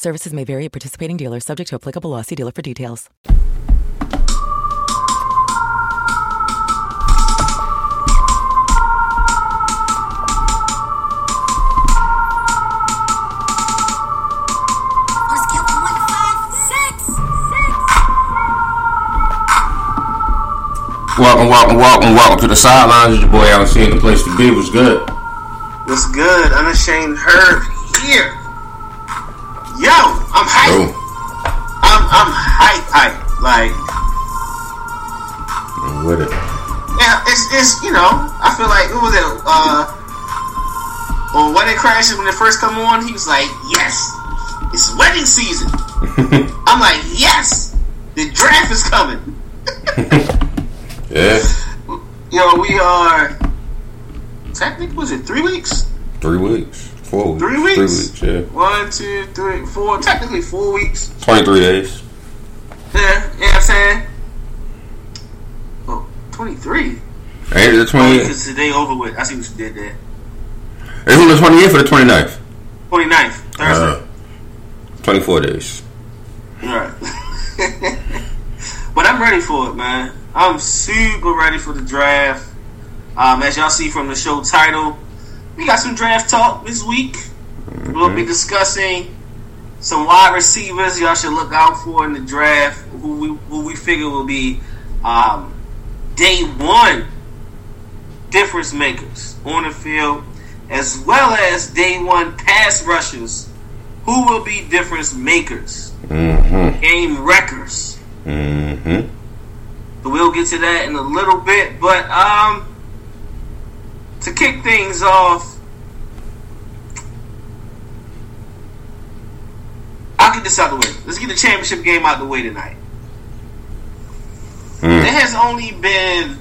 Services may vary at participating dealers, subject to applicable law. See dealer for details. Let's get one, five, six, six. Welcome, welcome, welcome, welcome to the sidelines. It's your boy Alex here. The place to be was good. What's good? Unashamed Herb here. Yo, I'm hype. I'm I'm hype, hype. Like, I'm with it. yeah, it's it's you know, I feel like it was it? Uh, or Wedding Crashers when it first come on, he was like, yes, it's wedding season. I'm like, yes, the draft is coming. Yeah, Yo, we are. Technically, was it three weeks? three weeks, four weeks, Three weeks? three weeks. Yeah, One, two, three, four. Technically, four weeks. twenty-three days. Yeah, you know what I'm saying? Oh, 23. Ain't it the Oh, twenty? because today over with. I see what you did there. It's on the twenty-eighth or the 29th? 29th, Thursday. Uh, Twenty-four days. Right. but I'm ready for it, man. I'm super ready for the draft. Um, as y'all see from the show title, we got some draft talk this week. We'll be discussing some wide receivers y'all should look out for in the draft. Who we who we figure will be um, day one difference makers on the field, as well as day one pass rushers. Who will be difference makers? Mm-hmm. game wreckers. Mm-hmm. We'll get to that in a little bit. But um, to kick things off, I'll get this out of the way. Let's get the championship game out of the way tonight. Mm. There has only been,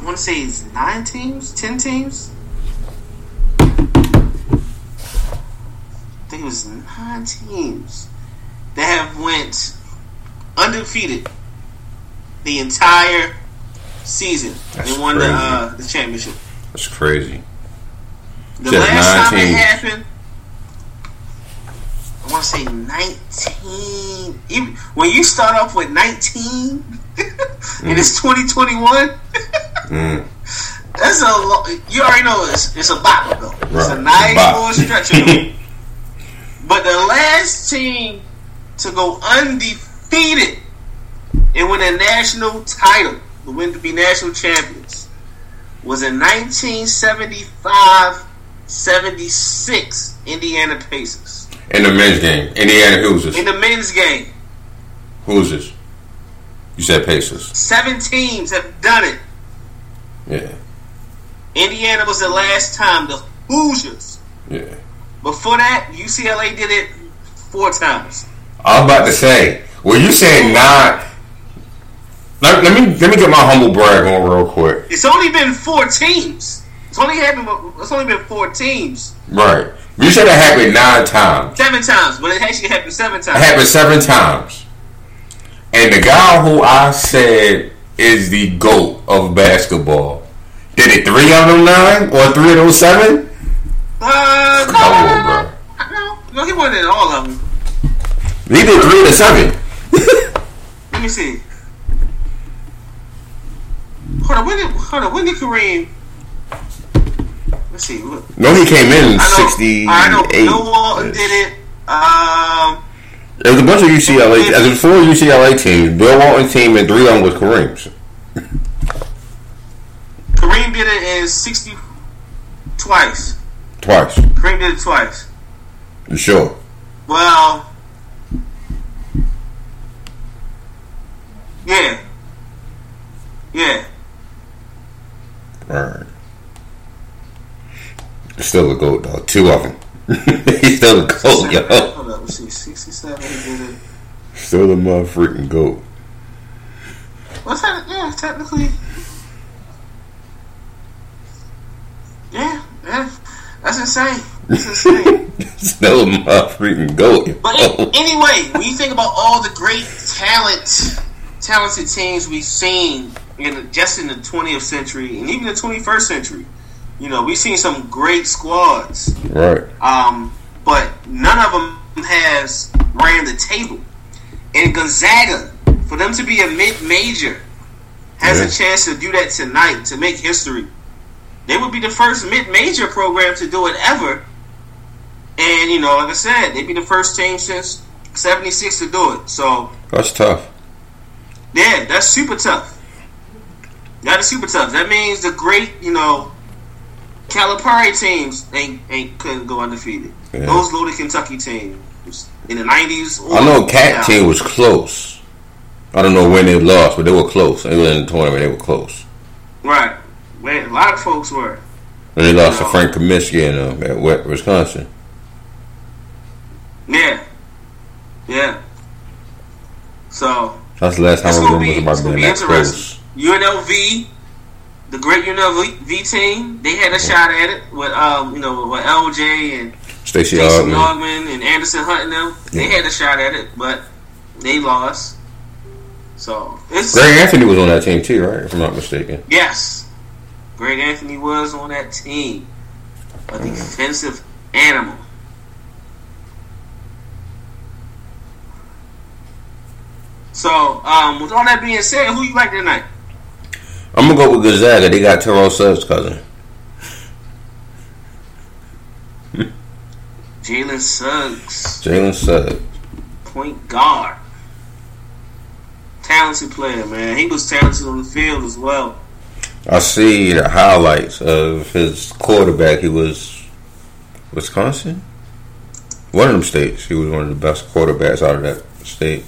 I want to say it's nine teams, ten teams. I think it was nine teams that have went undefeated the entire season. That's they won the uh, the championship. That's crazy. The Just last time it happened, I want to say nineteen. Even when you start off with nineteen, and it's twenty twenty one. Mm. That's a lo- you already know it's it's a bop though. It's a nice little stretch. of but the last team to go undefeated and win a national title, to win to be national champions, was in 1975-76 Indiana Pacers In the men's game, Indiana Hoosiers. in the men's game. Hoosiers. You said Pacers. Seven teams have done it. Yeah. Indiana was the last time. The Hoosiers. Yeah. Before that, UCLA did it four times. I was about to say, well, you saying nine. Let, let me let me get my humble brag on real quick. It's only been four teams. It's only happened. It's only been four teams. Right. You said it happened nine times. Seven times, but it actually happened seven times. It happened seven times. And the guy who I said is the GOAT of basketball. Did it three of them nine or three of those seven? Uh, no, Come on, no, bro. no, no, no, he wasn't in all of them. He did three of the seven. Let me see. Hold on, when did hold on? When did Kareem? Let's see. Look. No, he came in in sixty I know. Bill Walton did it. Um, There was a bunch of UCLA. There was four UCLA teams. Bill Walton team and three of them was Kareem's. Kareem did it in sixty twice. Twice. Kareem did it twice. You sure? Well, yeah, yeah. Right. Still a goat though. Two of them. He's still a goat, yo. Hold up, let's see. Sixty-seven. He did it. Still a mother freaking goat. What's that? Yeah, technically. Yeah, yeah. That's insane. That's insane. Still the mother freaking goat. But an- anyway, when you think about all the great talent, talented teams we've seen in just in the 20th century and even the 21st century, you know, we've seen some great squads. right. Um, but none of them has ran the table. And Gonzaga, for them to be a mid-major, has Yeah. a chance to do that tonight to make history. They would be the first mid-major program to do it ever. And you know, like I said, they'd be the first team since '76 to do it. So That's tough. yeah, that's super tough. That is super tough. That means the great, you know, Calipari teams ain't ain't couldn't go undefeated. Yeah. Those loaded Kentucky teams in the nineties. I know Cat team was close. I don't know when they lost, but they were close. They were in the tournament. They were close. right. Where a lot of folks were. And they lost to Frank Kaminsky in um, at Wisconsin. Yeah, yeah. So That's the last time I remember somebody gonna being be that close. UNLV, the great UNLV team, they had a shot at it with um, you know, with LJ and Stacey Jason Augmon. And Anderson Hunt them. They Yeah. had a shot at it, but they lost. So it's Greg Anthony was on that team too, right? If I'm not mistaken. yes. Greg Anthony was on that team. A defensive animal. So, um, with all that being said, who you like tonight? I'm gonna go with Gonzaga. They got Terrell Suggs' cousin. Jalen Suggs, Jalen Suggs. point guard. Talented player, man. He was talented on the field as well. I see the highlights of his quarterback. He was Wisconsin, one of them states. He was one of the best quarterbacks out of that state.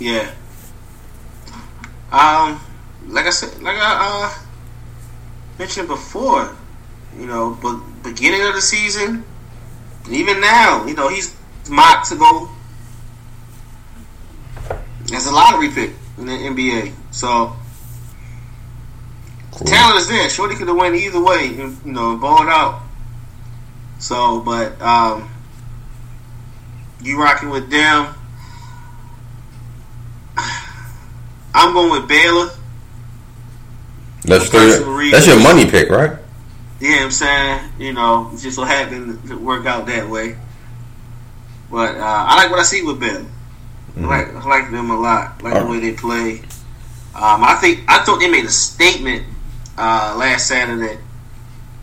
Yeah. Um, like I said, like I uh, mentioned before, you know, but beginning of the season, even now, you know, he's mocked to go as a lottery pick in the NBA. So Cool. talent is there. Shorty could have went either way, you know, balled out. So, but um, you rocking with them. I'm going with Baylor. That's For that's your money pick, right? Yeah, I'm saying? You know, it just so happened to work out that way. But uh, I like what I see with Baylor. I like I like them a lot. I like the way they play. Um, I think I thought they made a statement uh, last Saturday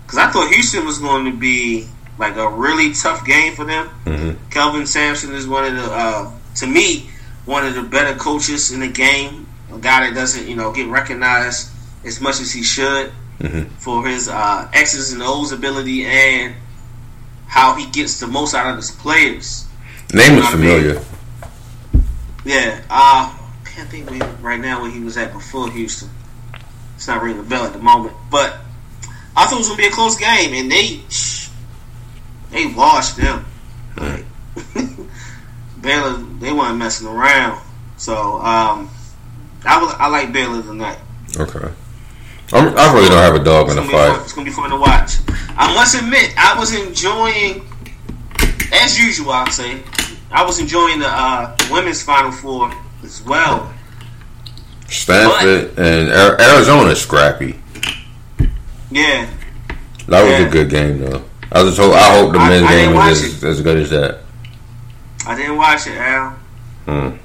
because I thought Houston was going to be like a really tough game for them. Mhm. Kelvin Sampson is one of the, uh, to me, one of the better coaches in the game. A guy that doesn't, you know, get recognized as much as he should Mhm. for his uh, X's and O's ability and how he gets the most out of his players. Name You is know I mean? familiar. Yeah, uh, can't think right now where he was at before Houston. It's not ringing a bell at the moment, but I thought it was gonna be a close game, and they they washed them. Like, Baylor, they weren't messing around. So um, I will, I like Baylor tonight. Okay. I'm, I really don't have a dog It's in the gonna, fun, fight. it's gonna be fun to watch. I must admit, I was enjoying, as usual. I'll say, I was enjoying the uh, women's Final Four as well. Stanford and Arizona scrappy. Yeah, That was Yeah. a good game though. I just hope I hope the men's I didn't game is as, as good as that. I didn't watch it, Al. Hmm.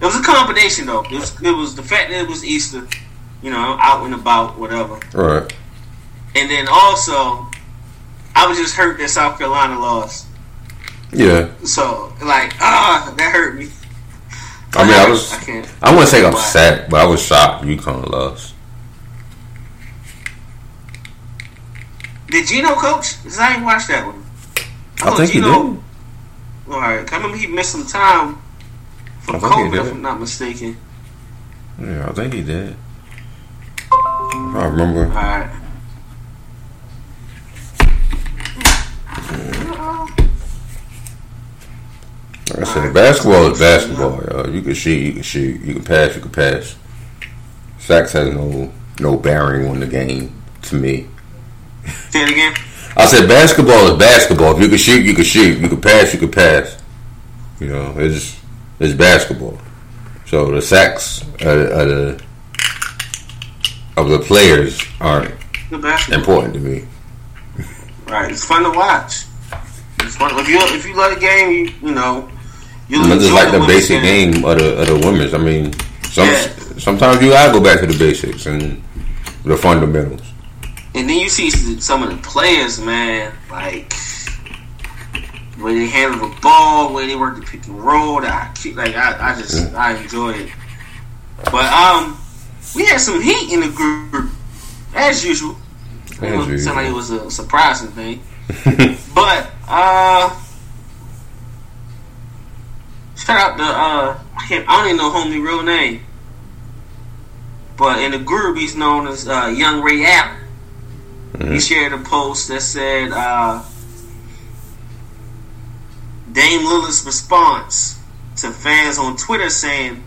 It was a combination though. It was it was the fact that it was Easter, you know, out and about, whatever. Right. And then also, I was just hurt that South Carolina lost. Yeah. So like, ah, that hurt me. I mean, I was. I can't. I wouldn't say Why? upset, but I was shocked. UConn lost. Did Geno coach? Cause I ain't watched that one. I thought think he Geno- did. All right, I remember he missed some time from I think he COVID, if. I'm not mistaken. Yeah, I think he did. I remember. All right. Like I said, basketball is basketball. Yo. You can shoot, you can shoot, you can pass, you can pass. Sacks has no no bearing on the game to me. Say it again. I said basketball is basketball. If you can shoot, you can shoot. You can pass, you can pass. You know, it's it's basketball. So the sacks of, of the of the players basketball. important to me. Right. It's fun to watch. It's fun. If you if you love the game, you, you know. You I just like the women's basic game of the of the women's. I mean, some Yeah. sometimes you gotta go back to the basics and the fundamentals. And then you see some of the players, man, like where they handle the ball, where they work the pick and roll. I, like I, I just I enjoy it. But um, we had some heat in the group as usual. It As was- sound like it was a surprising thing. But uh, shout out to uh, I can't I don't even know homie real name. But in the group, he's known as uh, Young Ray App. He shared a post that said uh, Dame Lillard's response to fans on Twitter saying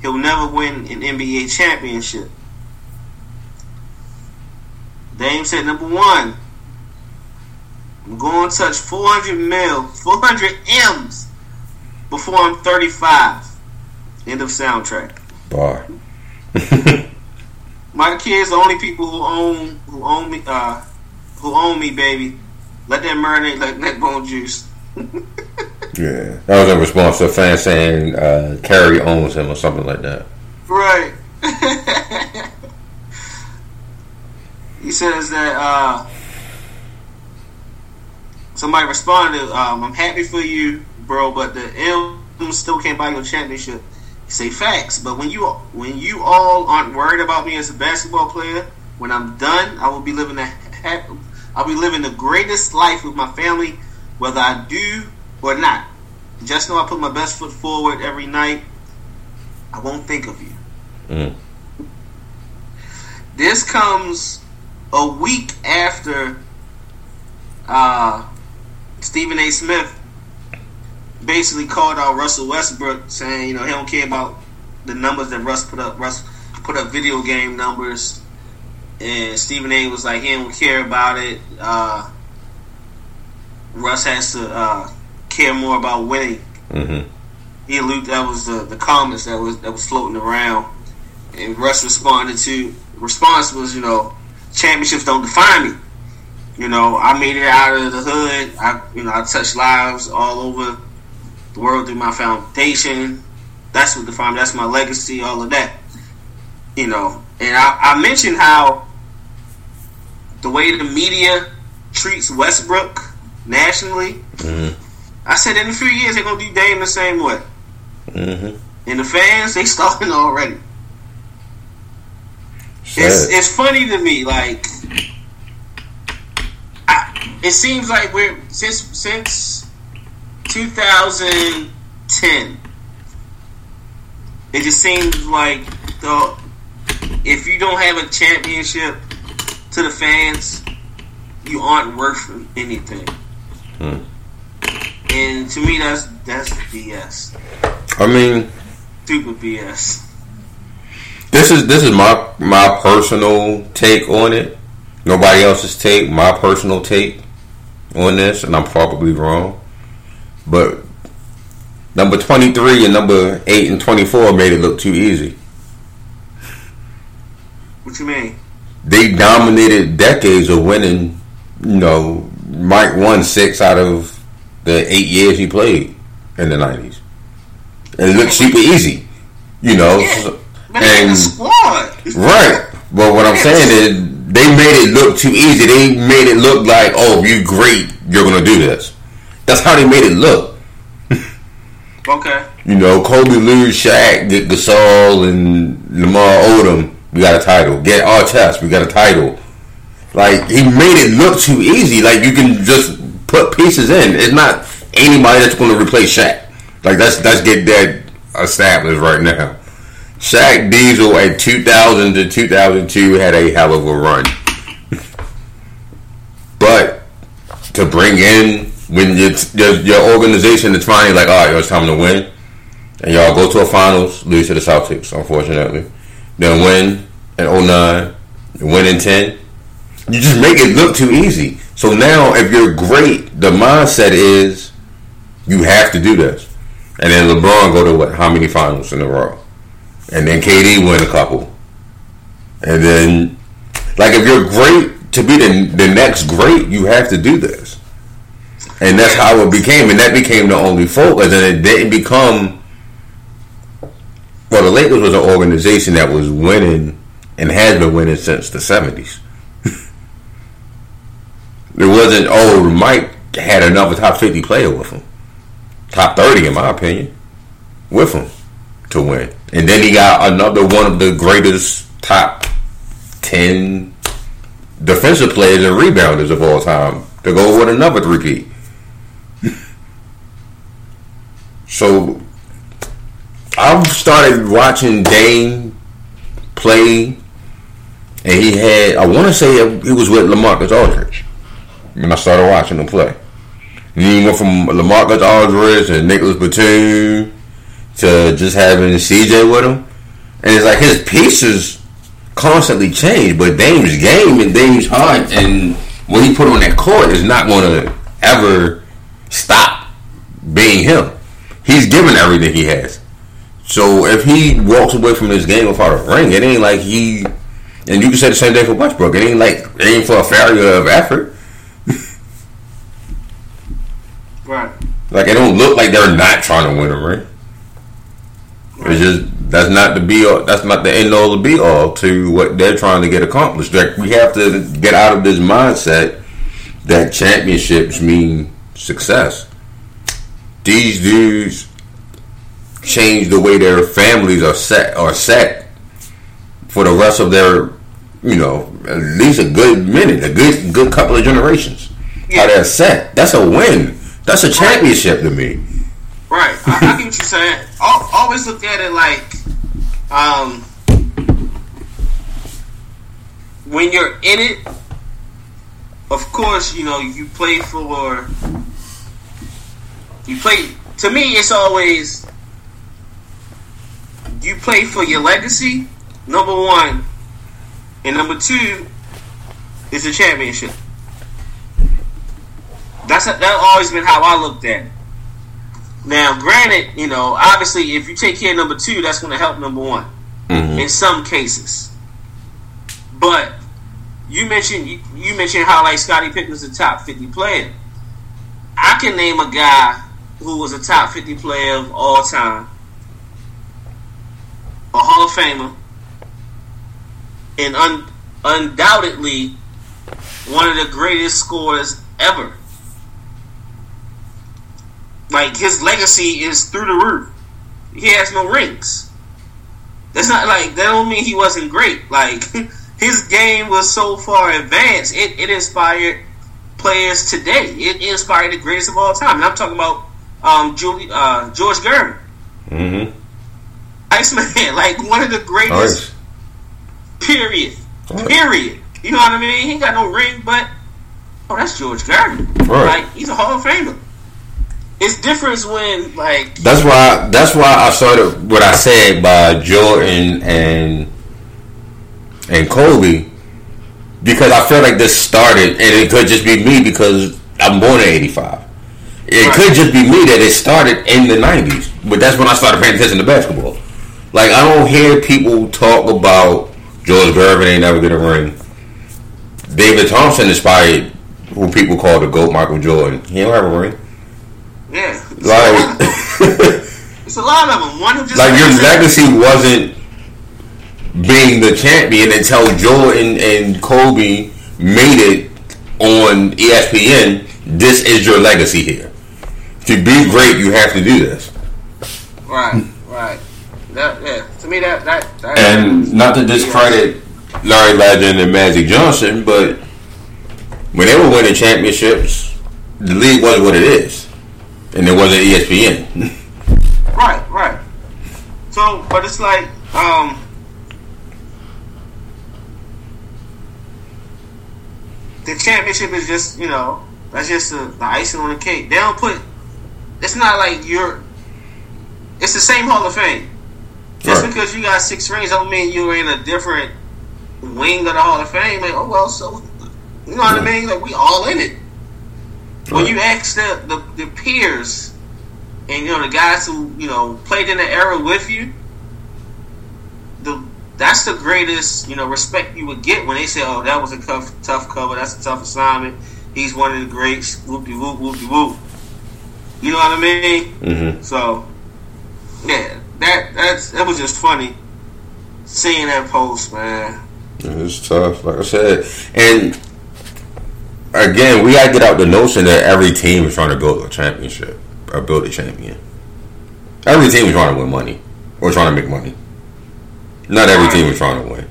he'll never win an NBA championship. Dame said, number one, I'm going to touch 400 mil, 400 M's before I'm 35. End of soundtrack. Bar. My kids, the only people who own who own me, uh, who own me, baby. Let that marinate like neck bone juice. Yeah, that was in response to a fan saying uh, Curry owns him or something like that. Right. he says that uh, somebody responded, um, "I'm happy for you, bro, but the M still can't buy your championship." Say facts, but when you when you all aren't worried about me as a basketball player, when I'm done, I will be living a I'll be living the greatest life with my family, whether I do or not. Just know I put my best foot forward every night. I won't think of you. Mm. This comes a week after uh, Stephen A. Smith basically called out Russell Westbrook, saying you know he don't care about the numbers that Russ put up. Russ put up video game numbers, and Stephen A. was like he don't care about it. Uh, Russ has to uh, care more about winning. hmm He alluded that was the, the comments that was that was floating around, and Russ responded to response was you know championships don't define me. You know I made it out of the hood. I you know I touched lives all over the world through my foundation. That's what defined. me. That's my legacy. All of that. You know, and I, I mentioned how the way the media treats Westbrook nationally. hmm I said in a few years they're gonna do Dame the same way. hmm And the fans, they starting already. It's it's funny to me, like I, it seems like we're since since 2010. It just seems like the if you don't have a championship to the fans, you aren't worth anything. Hmm. And to me, that's that's BS. I mean, Stupid BS. this is this is my my personal take on it. Nobody else's take. My personal take on this, and I'm probably wrong. But number 23 and number 8 and 24 made it look too easy. What you mean? They dominated decades of winning. You know, Mike won six out of the eight years he played in the 90s. And it looked super easy. You know, Yeah. And squad. Right. But what I'm saying is they made it look too easy. They made it look like, oh, you're great, you're gonna do this. That's how they made it look. Okay. You know, Kobe, Lou, Shaq, Gasol, and Lamar Odom, we got a title. Get our chest. we got a title. Like he made it look too easy. Like you can just put pieces in. It's not anybody that's going to replace Shaq. Like that's that's get established right now. Shaq Diesel at 2000 to 2002 had a hell of a run. but to bring in when your, your your organization is finally like, all right, it's time to win, and y'all go to a finals, lose to the Celtics, unfortunately, then win in 09, win in 10, you just make it look too easy. So now, if you're great, the mindset is you have to do this. And then LeBron go to what? How many finals in a row? And then KD win a couple. And then, like, if you're great to be the, the next great, you have to do this. And that's how it became. And that became the only focus. And it didn't become. Well, the Lakers was an organization that was winning and has been winning since the 70s. It wasn't, oh, Mike had another top 50 player with him top 30 in my opinion with him to win. And then he got another one of the greatest top 10 defensive players and rebounders of all time to go with another repeat. so I've started watching Dame play, and he had, I want to say he was with Lamarcus Aldridge when I started watching him play. And you went from Lamarcus Aldridge and Nicolas Batum to just having CJ with him. And it's like his pieces constantly change, but Dame's game and Dame's heart and what he put on that court is not going to ever stop being him. He's given everything he has. So if he walks away from this game without a ring, it ain't like he. And you can say the same thing for Westbrook. It ain't like it ain't for a failure of effort. Right. Like it don't look like they're not trying to win a ring. It's just that's not the be all. That's not the end all the be all to what they're trying to get accomplished. Like we have to get out of this mindset that championships mean success. These dudes change the way their families are set are set for the rest of their, you know, at least a good minute, a good good couple of generations. How they're set. That's a win. That's a championship to me. Right. I, I get what you're saying. Al always look at it like, um, when you're in it. Of course, you know you play for. You play. To me, it's always you play for your legacy. Number one, and number two is the championship. That's that always been how I looked at it. Now, granted, you know, obviously, if you take care of number two, that's going to help number one Mhm. in some cases. But you mentioned you, you mentioned how like Scottie Pippen was a top fifty player. I can name a guy who was a top fifty player of all time, a Hall of Famer, and un, undoubtedly one of the greatest scorers ever. Like his legacy is through the roof. He has no rings. That's not like that. Don't mean he wasn't great. Like his game was so far advanced, it, it inspired players today. It inspired the greatest of all time. And I'm talking about um, Julie, uh, George Gervin, Mm-hmm. Iceman, like one of the greatest. Period. Period. You know what I mean? He ain't got no ring, but oh, that's George Gervin. Right. Like he's a Hall of Famer. It's different when like That's why. That's why I started what I said by Jordan and and Kobe because I feel like this started, and it could just be me because I'm born in '85. It Right. could just be me that it started in the '90s, but that's when I started paying attention to basketball. Like I don't hear people talk about George Gervin ain't never get a ring. David Thompson inspired who people call the GOAT Michael Jordan. He don't have a ring. Yeah, Like it's a lot of them. One who just like your legacy wasn't being the champion until Jordan and Kobe made it on ESPN. This is your legacy here. To be great, you have to do this. Right, right. That yeah. To me, that that, that And not to discredit Larry Legend and Magic Johnson, but when they were winning championships, the league wasn't what it is, and it wasn't ESPN. Right, right. So, but it's like, um, the championship is just, you know, That's just the, the icing on the cake. They don't put. It's not like you're. It's the same Hall of Fame. Just Right. because you got six rings don't mean you're in a different wing of the Hall of Fame. Like, oh well, so you know what I mean? Like we all in it. When you ask the, the the peers and you know the guys who you know played in the era with you, the that's the greatest you know respect you would get when they say, "Oh, that was a tough tough cover. That's a tough assignment. He's one of the greats." Whoop de whoop whoop de whoop. You know what I mean? Mm-hmm. So, yeah, that that's that was just funny seeing that post, man. It's tough, like I said. And again, we gotta get out the notion that every team is trying to build a championship or build a champion. Every team is trying to win money or trying to make money. Not every team is trying to win.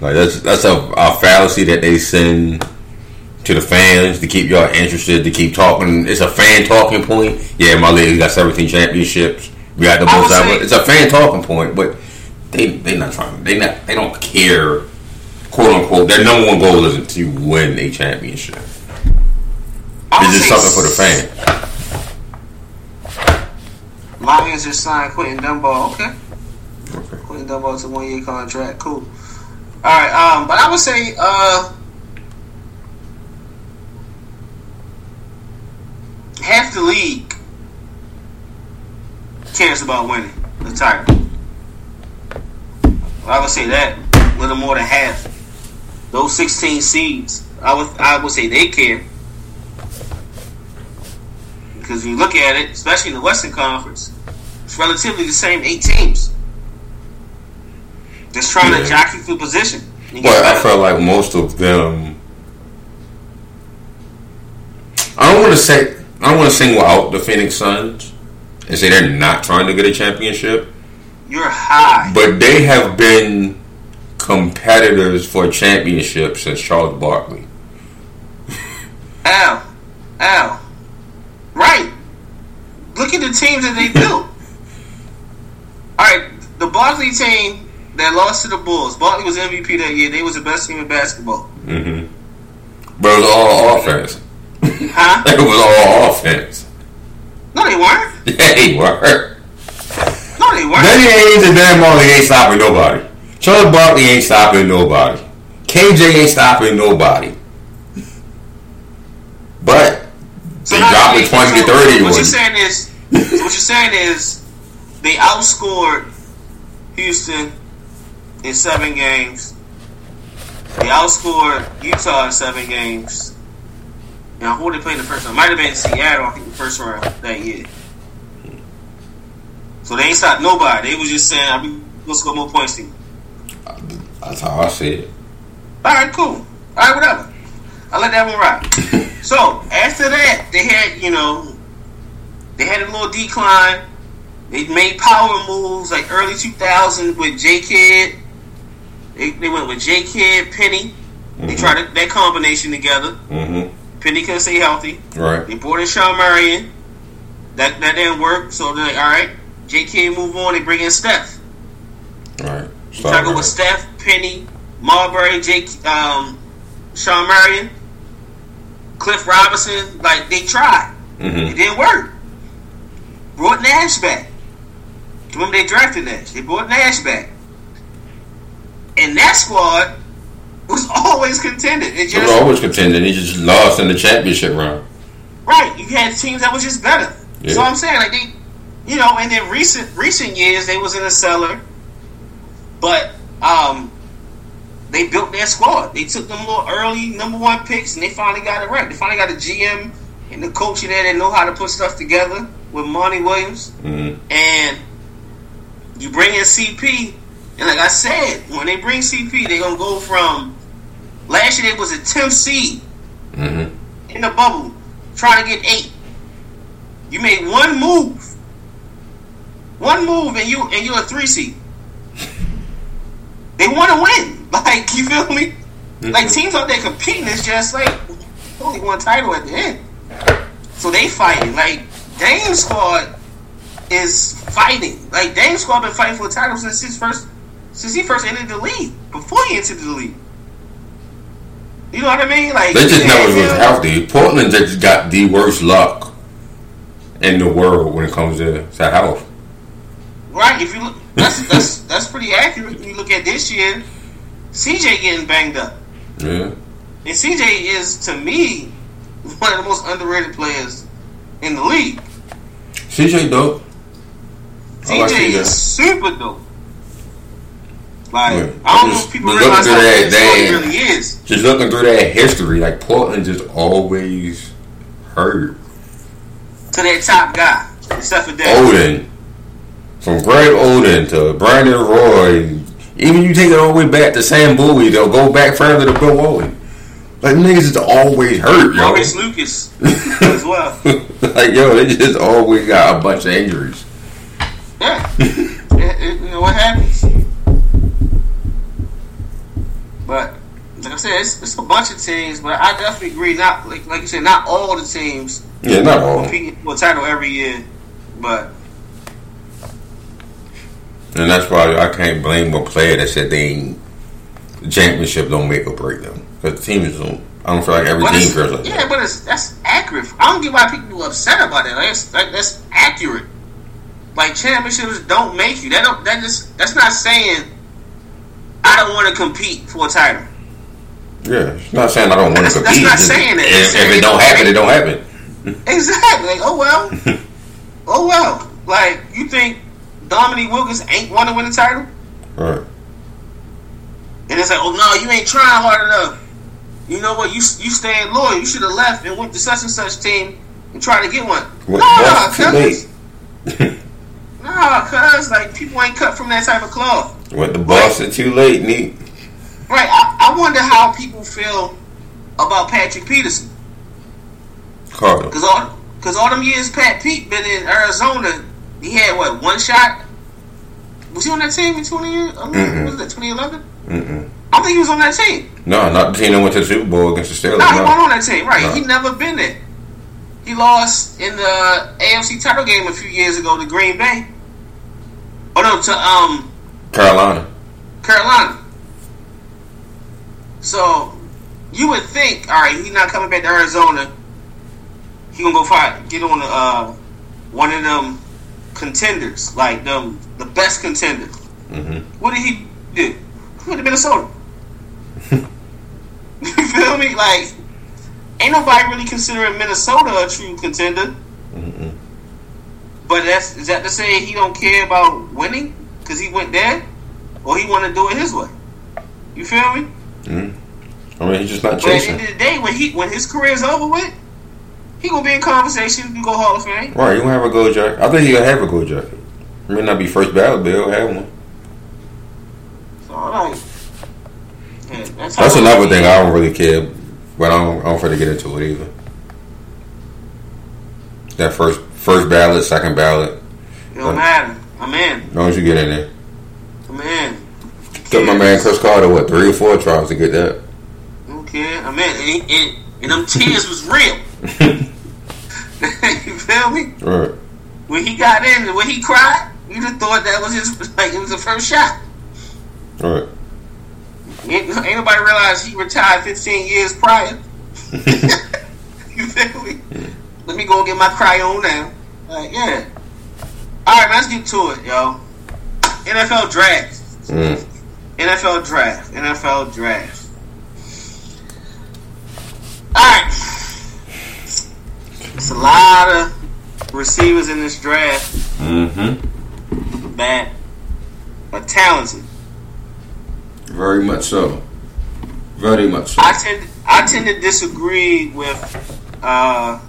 Like that's that's a, a fallacy that they send to the fans to keep y'all interested, to keep talking. It's a fan talking point. Yeah, my league got 17 championships. We got the most say- It's a fan talking point, but they they not trying. They not. They don't care. Quote unquote. Their number one goal isn't to win a championship. It's just something for the fans. Lions just signed Quentin Dunbar. Okay. Okay. Quentin Dunbar to one year contract. Cool. All right. Um, but I would say uh, half the league cares about winning the title. I would say that a little more than half. Those sixteen seeds, I would I would say they care. Because you look at it, especially in the Western Conference, it's relatively the same eight teams. Just trying Yeah. to jockey for position. But I felt like most of them. I don't want to say I don't want to single out the Phoenix Suns and say they're not trying to get a championship, You're high. but they have been competitors for championships since Charles Barkley. Ow. Ow. Right. Look at the teams that they built. Alright, the Barkley team that lost to the Bulls. Barkley was MVP that year. They was the best team in basketball. Mm-hmm. But it was all offense. Huh? It was all offense. No, they weren't. Yeah, they were. No, they weren't. Danny Ainge and Dan Majerle ain't stopping nobody. Charles Barkley ain't stopping nobody. KJ ain't stopping nobody. But they how dropped it 20 to 30 What you're saying is, what you're saying is, they outscored Houston in seven games. They outscored Utah in seven games. Now, who they played in the first round? Might have been Seattle, I think, the first round that year. So they ain't stopped nobody. They was just saying, I'm gonna score more points than you. That's how I see it. All right, cool. All right, whatever. I'll let that one ride. so after that, they had you know, they had a little decline. They made power moves like early 2000 with J Kidd. They, they went with J Kidd, Penny. They tried to, that combination together. Mm-hmm. Penny couldn't stay healthy. Right. They brought in Shawn Marion. That that didn't work. So they're like, all right, J Kidd move on. They bring in Steph. Right. You try to go with Steph, Penny, Marbury, Jake, um, Shawn Marion, Cliff Robinson. Like they tried, it Mm-hmm. didn't work. Brought Nash back. Remember they drafted Nash. They brought Nash back, and that squad was always contended. It They were just always contending. They just lost in the championship round. right. You had teams that was just better. Yeah. So I'm saying like they, you know, and then recent recent years they was in the cellar, but um, they built their squad. They took them little early number one picks, and they finally got it right. They finally got a GM and the coach in there that know how to put stuff together with Monty Williams, Mm-hmm. and you bring in CP. And like I said, when they bring CP, they're gonna go from last year they was a 10th seed Mm-hmm. in the bubble, trying to get eight. You made one move, one move, and you and you're a three seed. They want to win. Like you feel me? Mm-hmm. Like teams out there competing is just like only one title at the end. So they fighting. Like Dame squad is fighting. Like Dame squad been fighting for a title since his first since he first entered the league. Before he entered the league. You know what I mean? Like They just never was healthy. Portland just got the worst luck in the world when it comes to, to health. Right. If you look, that's that's that's pretty accurate. When you look at this year, CJ getting banged up, Yeah. and CJ is to me one of the most underrated players in the league. CJ dope. I like CJ CJ. is super dope. Like Yeah. I don't know Just if people realize how that, he really is. Just looking through that history, like Portland just always hurt. To that top guy, except for that. Oden. From Greg Oden to Brandon Roy. Even you take it all the way back to Sam Bowie, they'll go back further to Bill Walton. Like niggas just always hurt, yo. Maurice Lucas as well. like yo, they just always got a bunch of injuries. Yeah. It- it- you know what happens. But like I said, it's, it's a bunch of teams. But I definitely agree. Not like like you said, not all the teams Yeah, not all. competing for a title every year. But And that's why I can't blame a player that said they ain't the championship don't make or break them. Because the teams don't I don't feel like every but team feels like yeah, that. but it's that's accurate. I don't get why people are upset about that. Like, that's like, that's accurate. Like championships don't make you. That don't. That just that's not saying I don't want to compete for a title. Yeah. It's not saying I don't want That's- to that's compete. not Just- saying it. If, if it don't happen, it don't happen. Exactly. Like, oh well. oh well. Like, you think Dominique Wilkins ain't want to win the title? Right. And it's like, oh no, you ain't trying hard enough. You know what? You you staying loyal. You should have left and went to such and such team and tried to get one. What, nah, cuz. Nah, cuz like people ain't cut from that type of cloth. What the boss Boston too late, neat. Right. I, I wonder how people feel about Patrick Peterson. Carter. Cause all, cause all them years Pat Pete been in Arizona, he had what one shot. Was he on that team in twenty? Mm-mm. Was that twenty eleven? I think he was on that team. No, not the team that went to the Super Bowl against the Steelers. No, he no. wasn't on that team. Right? No. He never been there. He lost in the AFC title game a few years ago to Green Bay. Oh no, to um Carolina. Carolina. So you would think, all right, he's not coming back to Arizona. He gonna go fight, get on uh, one of them contenders, like them the best contender. hmm What did he do? He went to Minnesota. you feel me? Like, ain't nobody really considering Minnesota a true contender. Mm-mm. But that's is that to say he don't care about winning because he went there, or he want to do it his way? You feel me? mm I mean, he's just not chasing. But at the end of the day, when he when his career's over with, he gonna be in conversation to go Hall of Fame. Right, he gonna have a gold jacket. I think he'll have a gold jacket. It may not be first ballot, but he'll have one. So like, yeah, that's, That's another thing I don't really care, but I don't, I don't really get into it either. That first first ballot, second ballot, It don't matter. I'm in. as long as you get in there. I'm in. Took my man Cris Carter what three or four tries to get that. Okay, I'm in. And, and, and them tears was real. you feel me? Right. When he got in when he cried, you just thought that was his like it was the first shot. Right. Ain't, ain't nobody realized he retired 15 years prior. you feel me? Let me go get my cry on now. Like, yeah. All right, let's get to it, yo. NFL draft. Mm. NFL draft. NFL draft. All right. It's a lot of receivers in this draft Mm-hmm. that are talented. Very much so. Very much so. I tend I tend to disagree with. Uh,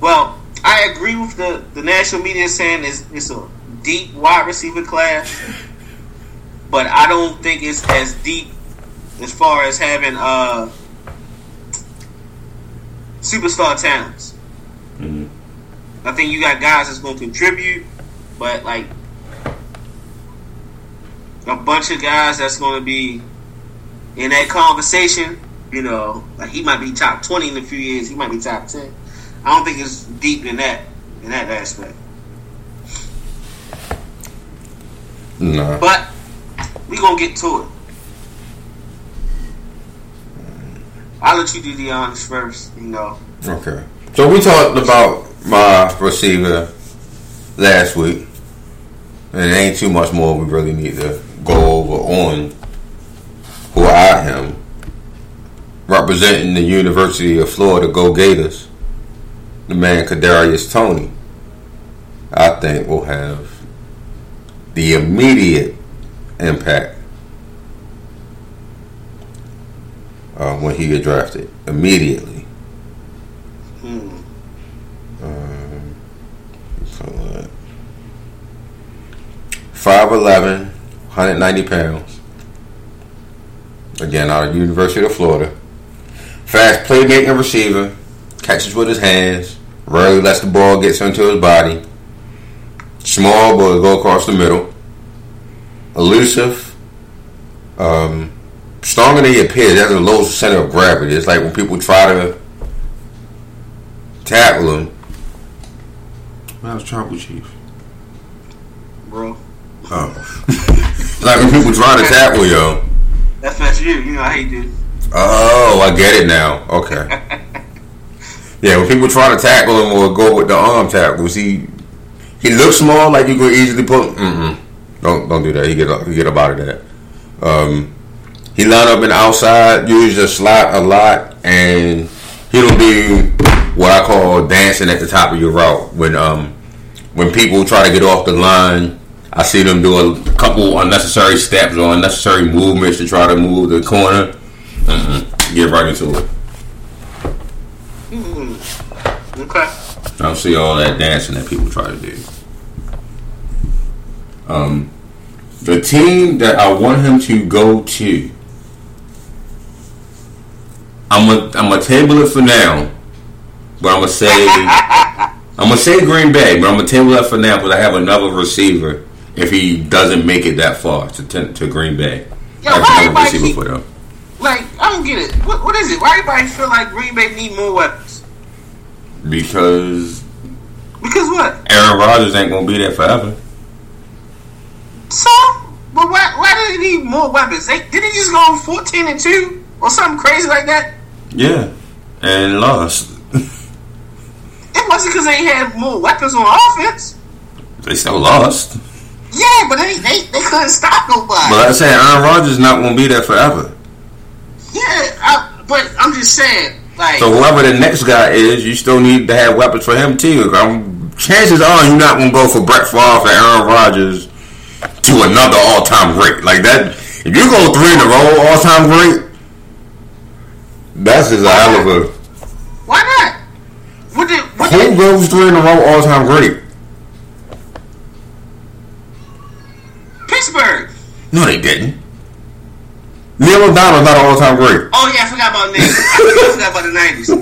well, I agree with the the national media saying it's it's a deep wide receiver class, but I don't think it's as deep as far as having uh, superstar talents. Mhm. I think you got guys that's going to contribute, but like a bunch of guys that's going to be in that conversation. You know, like he might be top twenty in a few years. He might be top ten. I don't think it's deep in that in that aspect. Nah. But we gonna get to it. I'll let you do the honors first. You know, Okay. So we talked about my receiver last week, and it ain't too much more we really need to go over on who I am. Representing the University of Florida Go Gators, the man Kadarius Toney, I think will have the immediate impact uh, when he get drafted. Immediately. hmm. Um, uh, 5'11", 190 pounds. Again, out of University of Florida. Fast playmaking receiver. Catches with his hands. Rarely lets the ball get into his body. Small, but go across the middle. Elusive. Um, stronger than he appears. He has a low center of gravity. It's like when people try to tackle him. That was Tribal Chief. bro. Oh. like when people try to tackle yo. That's that's you. You know I hate this. Oh, I get it now. Okay. yeah, when people try to tackle him or go with the arm tackles, he he looks small, like you could easily put. Mm-mm. Don't don't do that. He get up, he get up out of that. Um, he line up in the outside, use the slot a lot, and he don't do what I call dancing at the top of your route. When um when people try to get off the line, I see them do a couple unnecessary steps or unnecessary movements to try to move the corner. Mm-mm. Get right into it. Mm-hmm. Okay. I don't see all that dancing that people try to do. Um, the team that I want him to go to, I'm gonna I'm gonna table it for now, but I'm gonna say I'm gonna say Green Bay, but I'm gonna table that for now because I have another receiver if he doesn't make it that far to ten, to Green Bay. Yo, I have why another everybody receiver keep- for them Like I don't get it. What what is it? Why everybody feel like Green Bay need more weapons? because Because what? Aaron Rodgers ain't gonna be there forever. So, but why why do they need more weapons? They did they just go fourteen and two or something crazy like that? Yeah, and lost. It wasn't because they had more weapons on offense. They still lost. Yeah, but they they, they couldn't stop nobody. But like I said, Aaron Rodgers not gonna be there forever. yeah, I, but I'm just saying, like, So whoever the next guy is, you still need to have weapons for him too. Um, chances are you're not gonna go for Brett Favre and Aaron Rodgers to another all-time great like that. If you go three in a row all-time great, that's just a hell of a. why not? What did what Who did, goes three in a row all-time great? Pittsburgh? No, they didn't. Neil O'Donnell's not an all-time great. Oh yeah, I forgot about nineties. I forgot about the nineties.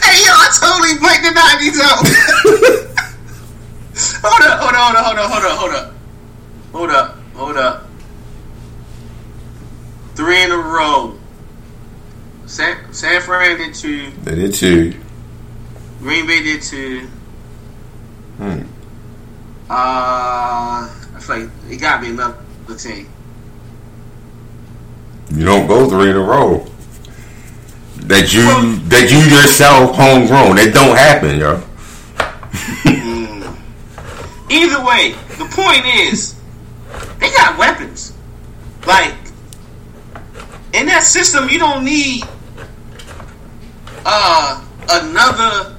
hey yo, I totally blanked the nineties out. hold up, hold up, hold up, hold up, hold up, hold up, hold up, hold up. Three in a row. San San Fran did two. They did too. Green Bay did two. Hmm. Uh, I feel like it got me another team. You don't go three in a row. That you that you yourself homegrown. That don't happen, yo. Either way, the point is, they got weapons. Like in that system, you don't need uh another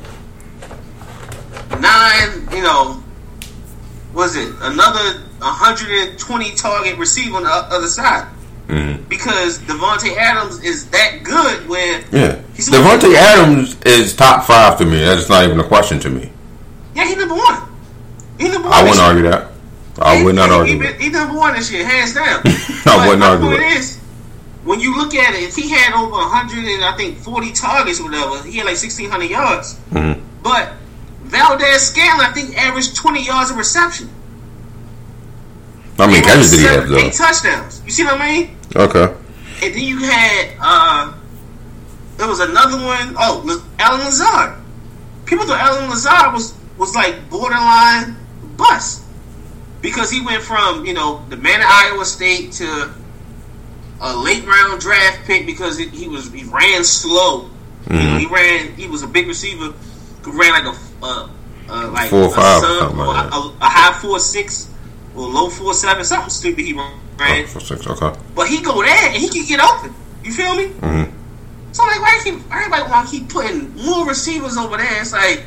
nine. You know, was it another 120 target receiver on the other side? Mhm. Because Davante Adams is that good. Where Yeah. He's- Davante Adams is top five to me. That's not even a question to me. yeah, he number one. He number one. I wouldn't year. argue that. I would not He- argue He, that. he number one this year, hands down. I But wouldn't my argue point that. is, when you look at it, if he had over 100 and I think 40 targets or whatever, he had like 1,600 yards. Mhm. But Valdes-Scantling, I think, averaged 20 yards of reception. I mean, how many catches did he have Eight touchdowns. You see what I mean? Okay. And then you had, uh, there was another one, oh, Allen Lazard. People thought Allen Lazard was, was like borderline bust. Because he went from, you know, the man at Iowa State to a late round draft pick because he, he was he ran slow. You know, he ran. He was a big receiver who ran like a uh, uh, like Four or a five, sub or like a, a high four six or low four seven, something stupid he ran. Oh, for six, okay. But he go there and he can get open. You feel me? Mhm. So like, why keep everybody want to keep putting more receivers over there? It's like.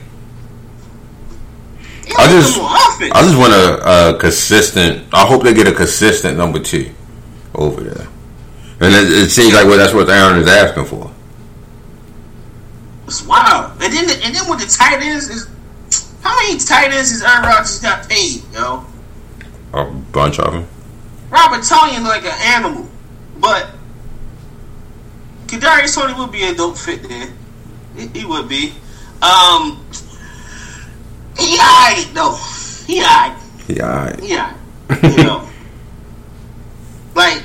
I just. I just want a, a consistent. I hope they get a consistent number two over there, and it, it seems like well, that's what Aaron is asking for. It's wild. And then, and then with the tight ends is how many tight ends has Aaron Rodgers got paid, yo? A bunch of them. Robert Tonyan like an animal, but Kadarius Toney would be a dope fit there. He, he would be. Um, he alright though. He alright. Yeah, He alright. You know, like,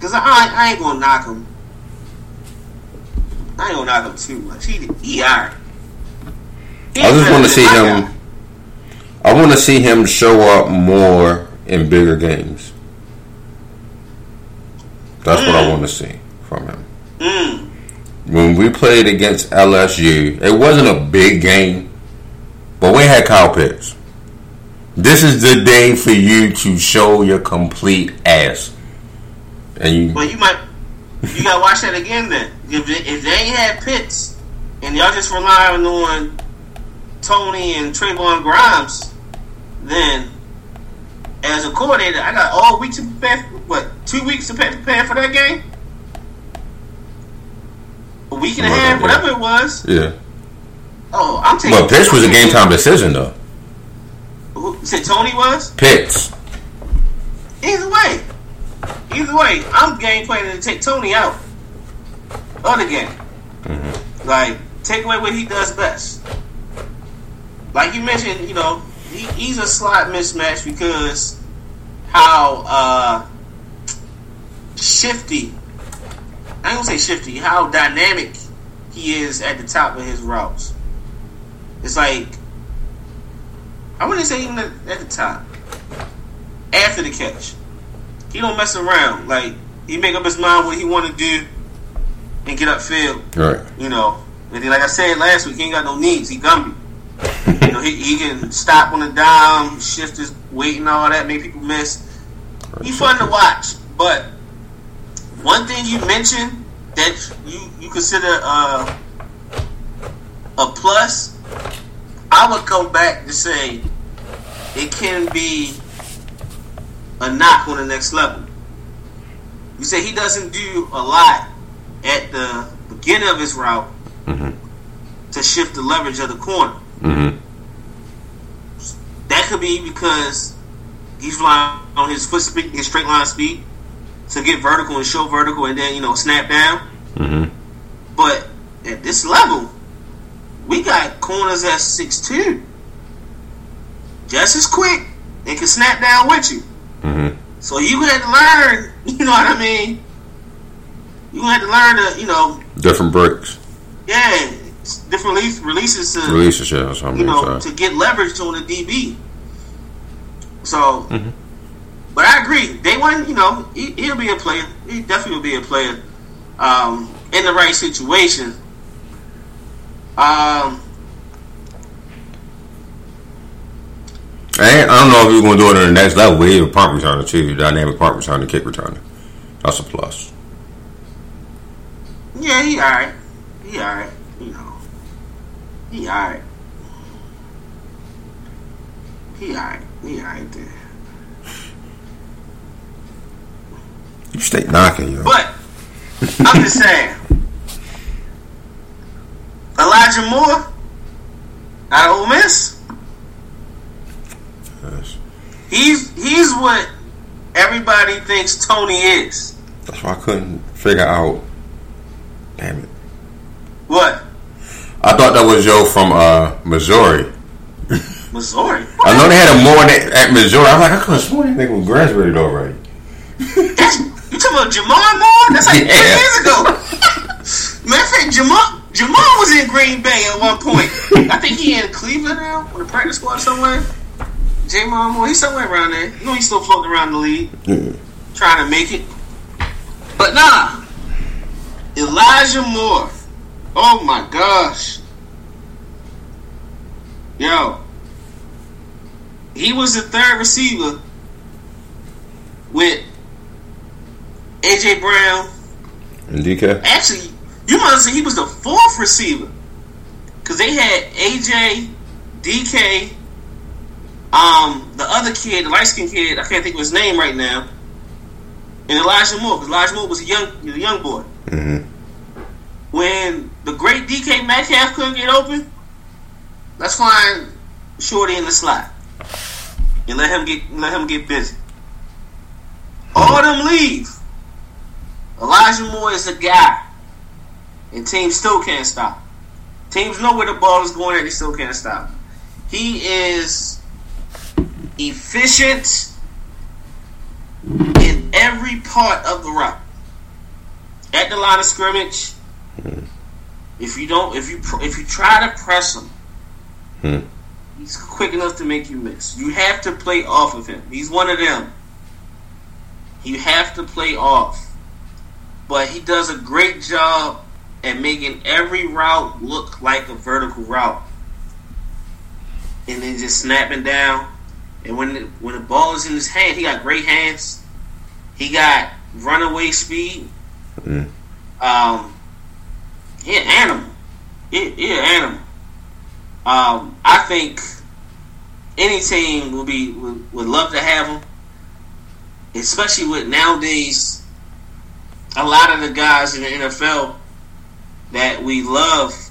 cause I, I ain't gonna knock him. I ain't gonna knock him too much. He he alright. I just want to see him. guy. I want to see him show up more in bigger games. That's what I want to see from him. Mm. When we played against LSU, it wasn't a big game, but we had Kyle Pitts. This is the day for you to show your complete ass. And you, But you might you gotta watch that again then. If they, if they ain't had Pitts and y'all just relying on Toney and Trevon Grimes, then as a coordinator, I got all week to prepare. What two weeks to prepare, for that game? A week and a half, whatever it was. yeah. Oh, I'm taking. But Pitts was a game time decision though. Who- said Toney was. Pitts. Either way, either way, I'm game planning to take Toney out of the game. Like, take away what he does best. Like you mentioned, you know, he, he's a slot mismatch because how uh, shifty. I gonna say shifty. How dynamic he is at the top of his routes. It's like I wouldn't say even at the top after the catch. He don't mess around. Like he make up his mind what he want to do and get upfield. Right. You know, and then like I said last week, he ain't got no needs. He Gumby. you know, he, he can stop on the dime, shift his weight and all that, make people miss. He fun to watch. But one thing you mentioned that you you consider uh, a plus, I would come back to say it can be a knock on the next level. You say he doesn't do a lot at the beginning of his route to shift the leverage of the corner. Mm-hmm. That could be because he's relying on his foot speed, his straight line speed to get vertical and show vertical and then, you know, snap down. Mm-hmm. But at this level, we got corners at six two, just as quick and can snap down with you. Mm-hmm. So you had to learn, you know what I mean? You had to learn to, you know, Different breaks. yeah, different release, releases to, Release or something. you know, so. to get leverage on the DB. So, Mhm. but I agree. Day one, you know, he, he'll be a player. He definitely will be a player um, in the right situation. Um, I, I don't know if you're going to do it on the next level, but he's a punt returner too. Dynamic punt returner, kick returner. That's a plus. yeah, he alright. He alright. You know, he alright. He alright. He alright there. You stay knocking, yo. But I'm just saying, Elijah Moore out of Ole Miss. He's he's what everybody thinks Toney is. That's why I couldn't figure out. Damn it. What? I thought that was Joe from uh, Missouri. Missouri. I know they had a more at- at Missouri. I'm like, I could have sworn that nigga was graduated already. That's you talking about Jamar Moore? That's like Yeah. three years ago. Man, I think Jamar Jamar was in Green Bay at one point. I think he in Cleveland now, on the practice squad somewhere. Jamar Moore, he's somewhere around there. You know he's still floating around the league. trying to make it. But nah, Elijah Moore. Oh my gosh. Yo. He was the third receiver with AJ Brown. And DK. Actually, you might say he was the fourth receiver. Cause they had AJ, DK, um, the other kid, the light skinned kid, I can't think of his name right now. And Elijah Moore, because Elijah Moore was a young a young boy. hmm When the great DK Metcalf couldn't get open, let's find Shorty in the slot. And let him get let him get busy. All of them leave. Elijah Moore is a guy. And teams still can't stop. Teams know where the ball is going and they still can't stop. He is efficient in every part of the route. At the line of scrimmage, if you don't, if you if you try to press him, Hmm. he's quick enough to make you miss. You have to play off of him. He's one of them. You have to play off, but he does a great job at making every route look like a vertical route, and then just snapping down. And when the, when the ball is in his hand, he got great hands. He got runaway speed. Mm. Um, he an animal. He, he an animal. Um, I think any team will be would, would love to have him, especially with nowadays a lot of the guys in the NFL that we love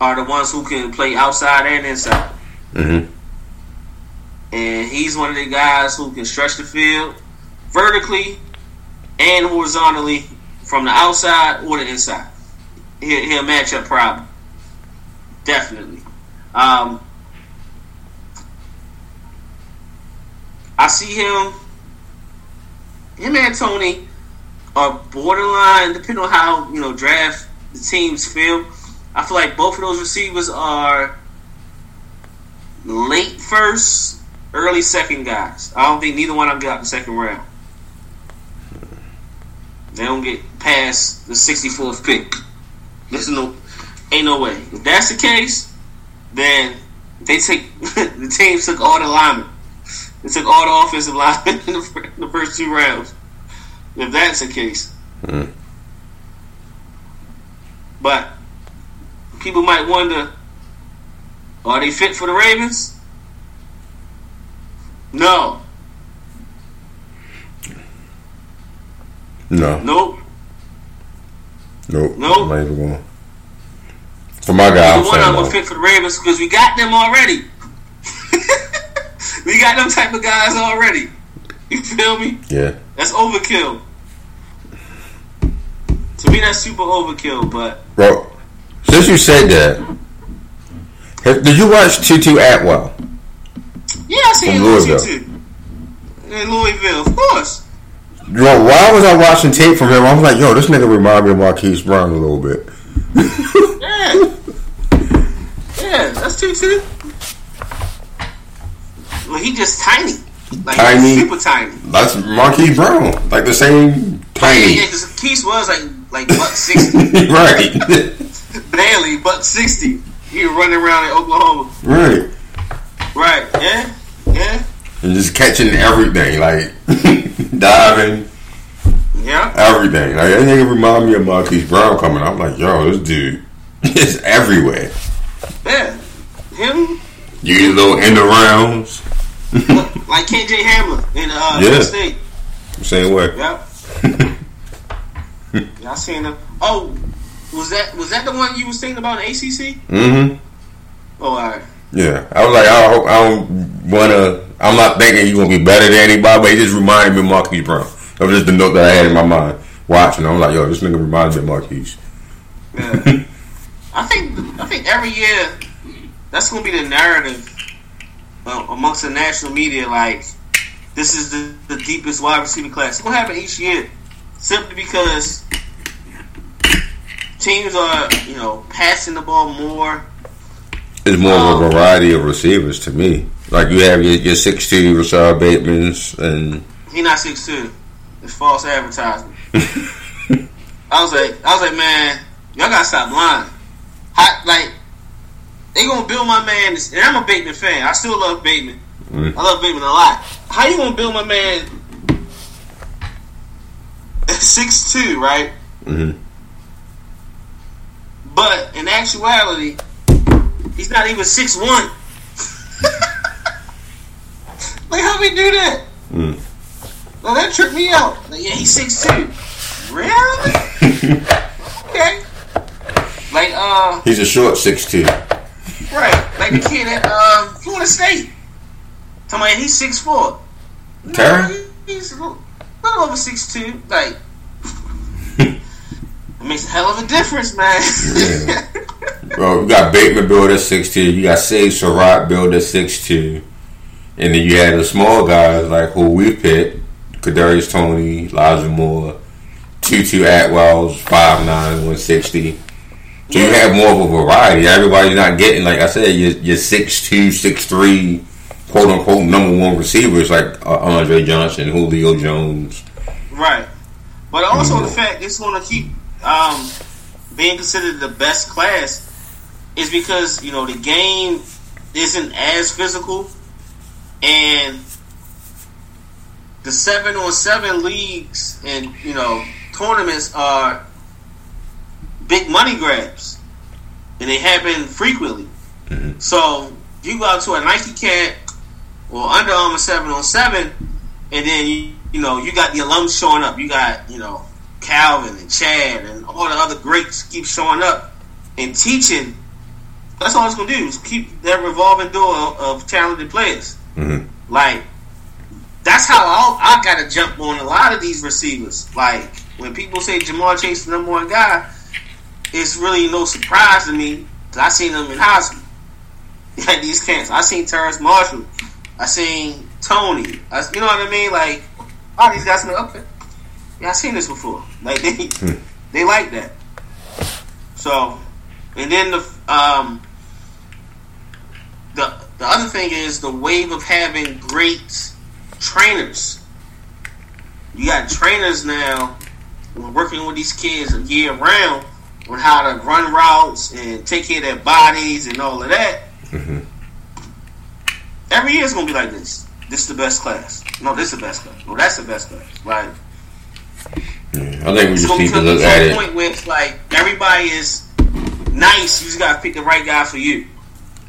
are the ones who can play outside and inside. hmm And he's one of the guys who can stretch the field vertically and horizontally from the outside or the inside. He'll, he'll match up problem. Definitely. Um, I see him, him and Toney are borderline, depending on how, you know, draft the teams feel. I feel like both of those receivers are late first, early second guys. I don't think neither one of them got the second round. They don't get past the 64th pick. There's no, ain't no way. If that's the case, then they take the team took all the linemen. They took all the offensive linemen in the, fir- the first two rounds. If that's the case, Mm. but people might wonder: Are they fit for the Ravens? No, No. nope. Nope. Nope. I'm not even going. For my guy, I'm Neither one of saying them no. are fit for the Ravens because we got them already. we got them type of guys already. You feel me? Yeah. That's overkill. To me, that's super overkill. But Bro, since you said that, have- did you watch Tutu Atwell? Yeah, I see him Louisville. too. In Louisville, of course. Yo, why was I watching tape from him? I was like, yo, this nigga remind me of Marquise Brown a little bit. Yeah, yeah, that's too. Well, he just tiny, like Tiny. super tiny. That's Marquise Brown. Like the same Yeah, tiny. yeah, because Keith was like like buck sixty, right. barely buck sixty. He was running around in Oklahoma. right. Right? Yeah, yeah, And just catching everything. Like diving, yeah. everything. Like that nigga remind me of Marquise Brown coming. I'm like, yo, this dude is everywhere. Yeah, him You get a little end rounds. like KJ Hamler in uh, Yeah. State. Same way. Yep. yeah, I seen him. Oh, was that was that the one you was thinking about in ACC? Mm-hmm. Oh, all right. Yeah, I was like, I I don't wanna. I'm not thinking he's gonna be better than anybody, but he just reminded me of Marquise Brown. That was just the note that I had in my mind watching. I'm like, yo, this nigga reminds me of Marquise. Yeah. I think I think every year that's gonna be the narrative uh, amongst the national media. Like this is the, the deepest wide receiver class. It's gonna happen each year, simply because teams are you know passing the ball more. It's more of a Um, variety of receivers to me. Like you have your, your 6'2 Rashod Bateman's and he not six two. It's false advertisement. I was like, I was like, man, y'all gotta stop lying. How, like, they gonna build my man, and I'm a Bateman fan. I still love Bateman. Mm. I love Bateman a lot. How you gonna build my man six two, right? Mhm. But in actuality, he's not even six one. like how we do that? Mm. Well, that tripped me out. Like, yeah, he's six two. Really? okay. Like uh, He's a short six two. right, like the kid at um Florida State. Talking about he's six four. Terry? he's a little, little over six two. Like. It makes a hell of a difference, man. Yeah. Bro, you got Bateman build at six two. You got Sage Surratt build at six two, and then you had the small guys like who we picked: Kadarius Toney, Elijah Moore, Tutu Atwell's five nine, one sixty. So you have more of a variety. Everybody's not getting like I said, your your six two, six three, quote unquote number one receivers like uh, Andre Johnson, Julio Jones. Right. But also Mhm. the fact it's going to keep um, being considered the best class is because you know the game isn't as physical, and the seven on seven leagues and you know tournaments are big money grabs, and they happen frequently. Mhm. So you go out to a Nike camp or Under Armour seven on seven, and then you you know you got the alums showing up. You got you know Calvin and Chad and all the other greats keep showing up and teaching. That's all it's gonna do is keep that revolving door of, talented players. Mhm. Like that's how I, I got to jump on a lot of these receivers. Like when people say Ja'Marr Chase is the number one guy, it's really no surprise to me because I seen them in high school at these camps. I seen Terrace Marshall. I seen Toney. I, you know what I mean? Like all these guys. Okay, yeah, I seen this before. Like they they like that. So, and then the um the the other thing is the wave of having great trainers. You got trainers now working with these kids year round on how to run routes and take care of their bodies and all of that. Mhm. Every year is gonna be like this. This is the best class. No, this is the best class. No, that's the best class. Like I think we just gonna need to look to at it. point where it's like everybody is nice. You just gotta pick the right guy for you.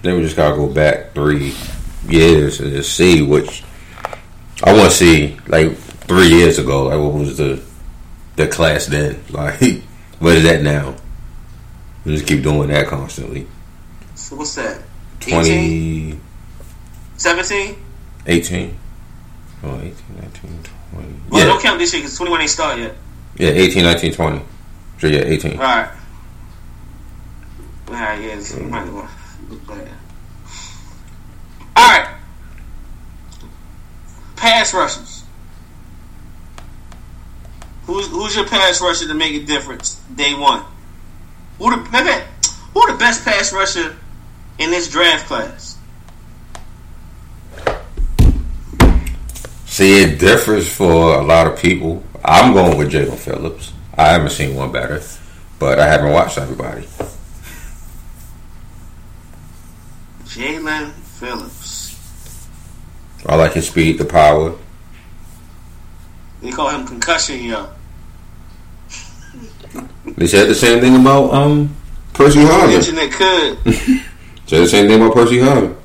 Then we just gotta go back three years and just see which I want to see. Like three years ago, like what was the the class then? Like what is that now? We just keep doing that constantly. So what's that? 20, 17? 18? Oh, 18, 19, 20. Well, Yeah, don't count this year because 21 ain't started yet. Yeah, 18, 19, 20. So yeah, 18. All right. All right, yeah, this- might mm. want to look at that. All right. Pass rushers. Who's who's your pass rusher to make a difference day one? Who the maybe, who the best pass rusher in this draft class? See, it differs for a lot of people. I'm going with Jaelan Phillips. I haven't seen one better, but I haven't watched everybody. Jaelan Phillips. I like his speed, the power. They call him concussion yo. They said the same thing about um Percy Harvin. Internet could. Said the same thing about Percy Harvin.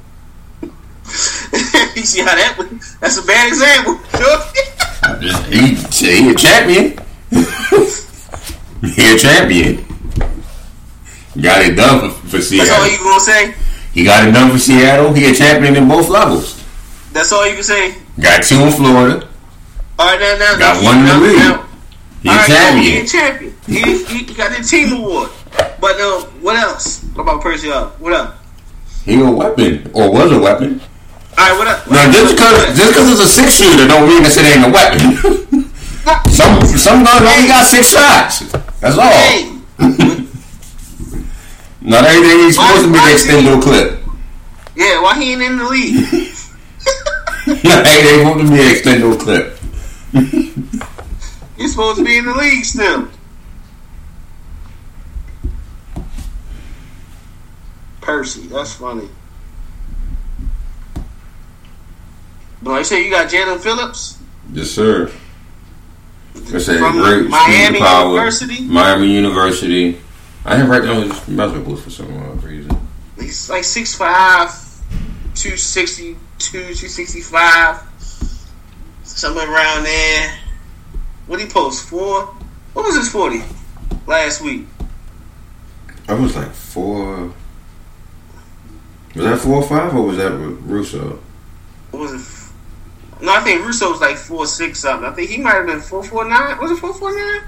you see how that? That's a bad example. He, he a champion. he a champion. Got it done for, for That's all Seattle. you gonna say. He got it done for Seattle. He a champion in both levels. That's all you can say. Got two in Florida. All right, now, now, Got one in the now, league. He right, cool, He a champion. champion. He, he got the team award. But uh, what else? What about Percy? Up? What up? He a weapon or was a weapon. All right, what up? Now just because just because it's a six shooter don't mean that it ain't a weapon. some some guns only got six shots. That's all. Hey, Not everything he's supposed to be the extendo clip. yeah, why he ain't in the league? Not everything supposed to be an extendo clip. You're supposed to be in the league still. Percy, that's funny. I said, you got Jaelan Phillips Yes, sir. It's a from great Miami power. University. Miami University. I didn't write down his measurables for some odd reason. He's like 6'5", 262, 265, somewhere around there. What he post? Four? What was his 40 last week? I was like four. Was that four or five, or was that Rousseau? What was it? No, I think Rousseau was like four six something. I think he might have been four four nine. Was it four four nine?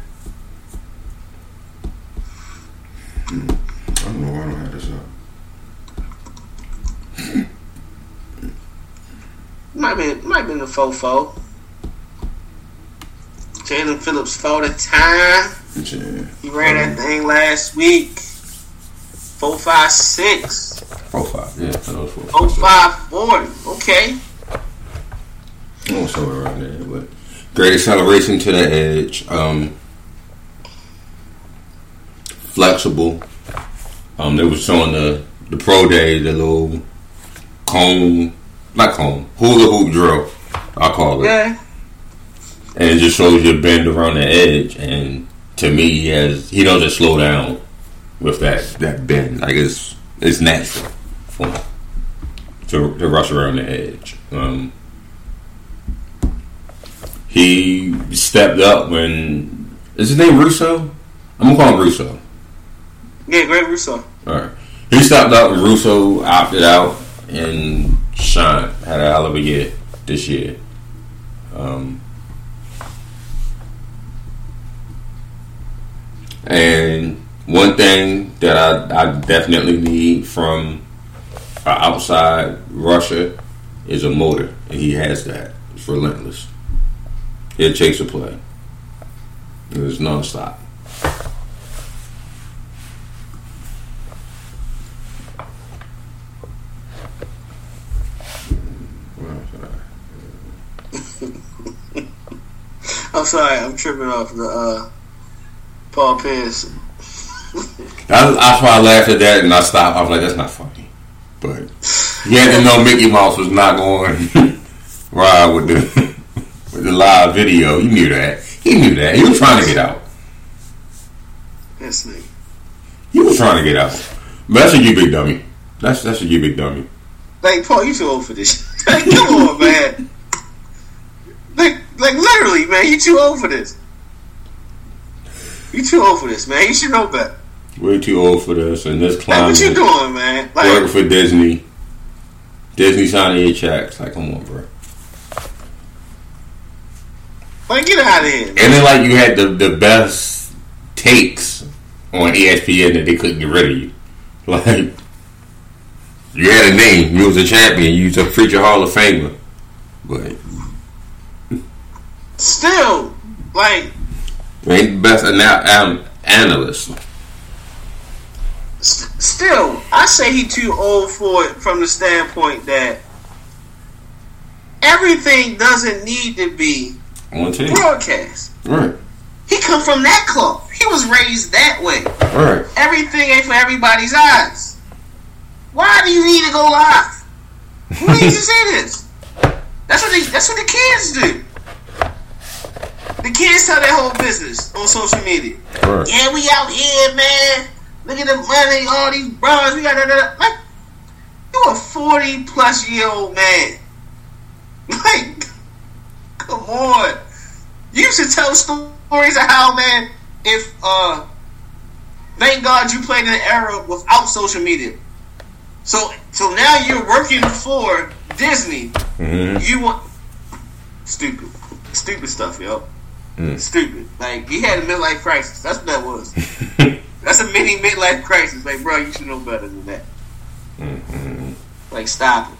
I don't know why I don't have this up. Might have been might have been the four four. Jaelan Phillips for the time. Yeah. He ran that thing last week. Four five six. Four five. Yeah, I know it's four. Oh five forty. Okay. Oh, somewhere around there. But great acceleration to the edge. Um, flexible. Um, they were showing the the pro day the little cone, not cone, hula hoop drill. I call it. Yeah. and it just shows you bend around the edge. And to me, he has he doesn't slow down with that that bend. Like it's it's natural for him to to rush around the edge. Um, he stepped up when is his name Rousseau? I'm gonna call him Rousseau. Yeah, Greg Rousseau. All right. He stepped up and Rousseau opted out and Sean had a hell of a year this year. Um, and one thing that I, I definitely need from outside rusher is a motor. And he has that. It's relentless. He'll chase a play. It's nonstop. I'm sorry, I'm tripping off the uh, Paul Pierce. That's, that's why I laughed at that and I stopped. I was like, that's not funny. But you had to know Mickey Mouse was not going ride with the the live video. He knew that. He knew that. He was trying to get out. That's me. He was trying to get out. But that's a you big dummy. That's that's a you big dummy. Like Paul, you too old for this. like, come on, man. Like, like literally, man, you too old for this. You too old for this, man. You should know better. Way too old for this and this Like, what you doing, man? Like, Working for Disney. Disney signing your checks. Like, come on, bro. Like get out of here. And then like you had the the best takes on ESPN that they couldn't get rid of you. Like you had a name, you was a champion, you was a future Hall of Famer. But Still, like, ain't the best ana- um, analyst. st- still, I say he too old for it from the standpoint that everything doesn't need to be On team. broadcast. Right. He come from that club. He was raised that way. Right. Everything ain't for everybody's eyes. Why do you need to go live? Who needs to see this? That's what they, that's what the kids do. The kids tell their whole business on social media. Right. Yeah, we out here, man. Look at the money, all these bros. We got da, da, da. like you a forty plus year old man. Like, on. You used to tell stories of how, man, if uh, thank God you played in an era without social media. So, so now you're working for Disney. Mhm. You want stupid, stupid stuff, yo. Mm. Stupid. Like he had a midlife crisis. That's what that was. That's a mini midlife crisis. Like, bro, you should know better than that. Mhm. Like, stop it.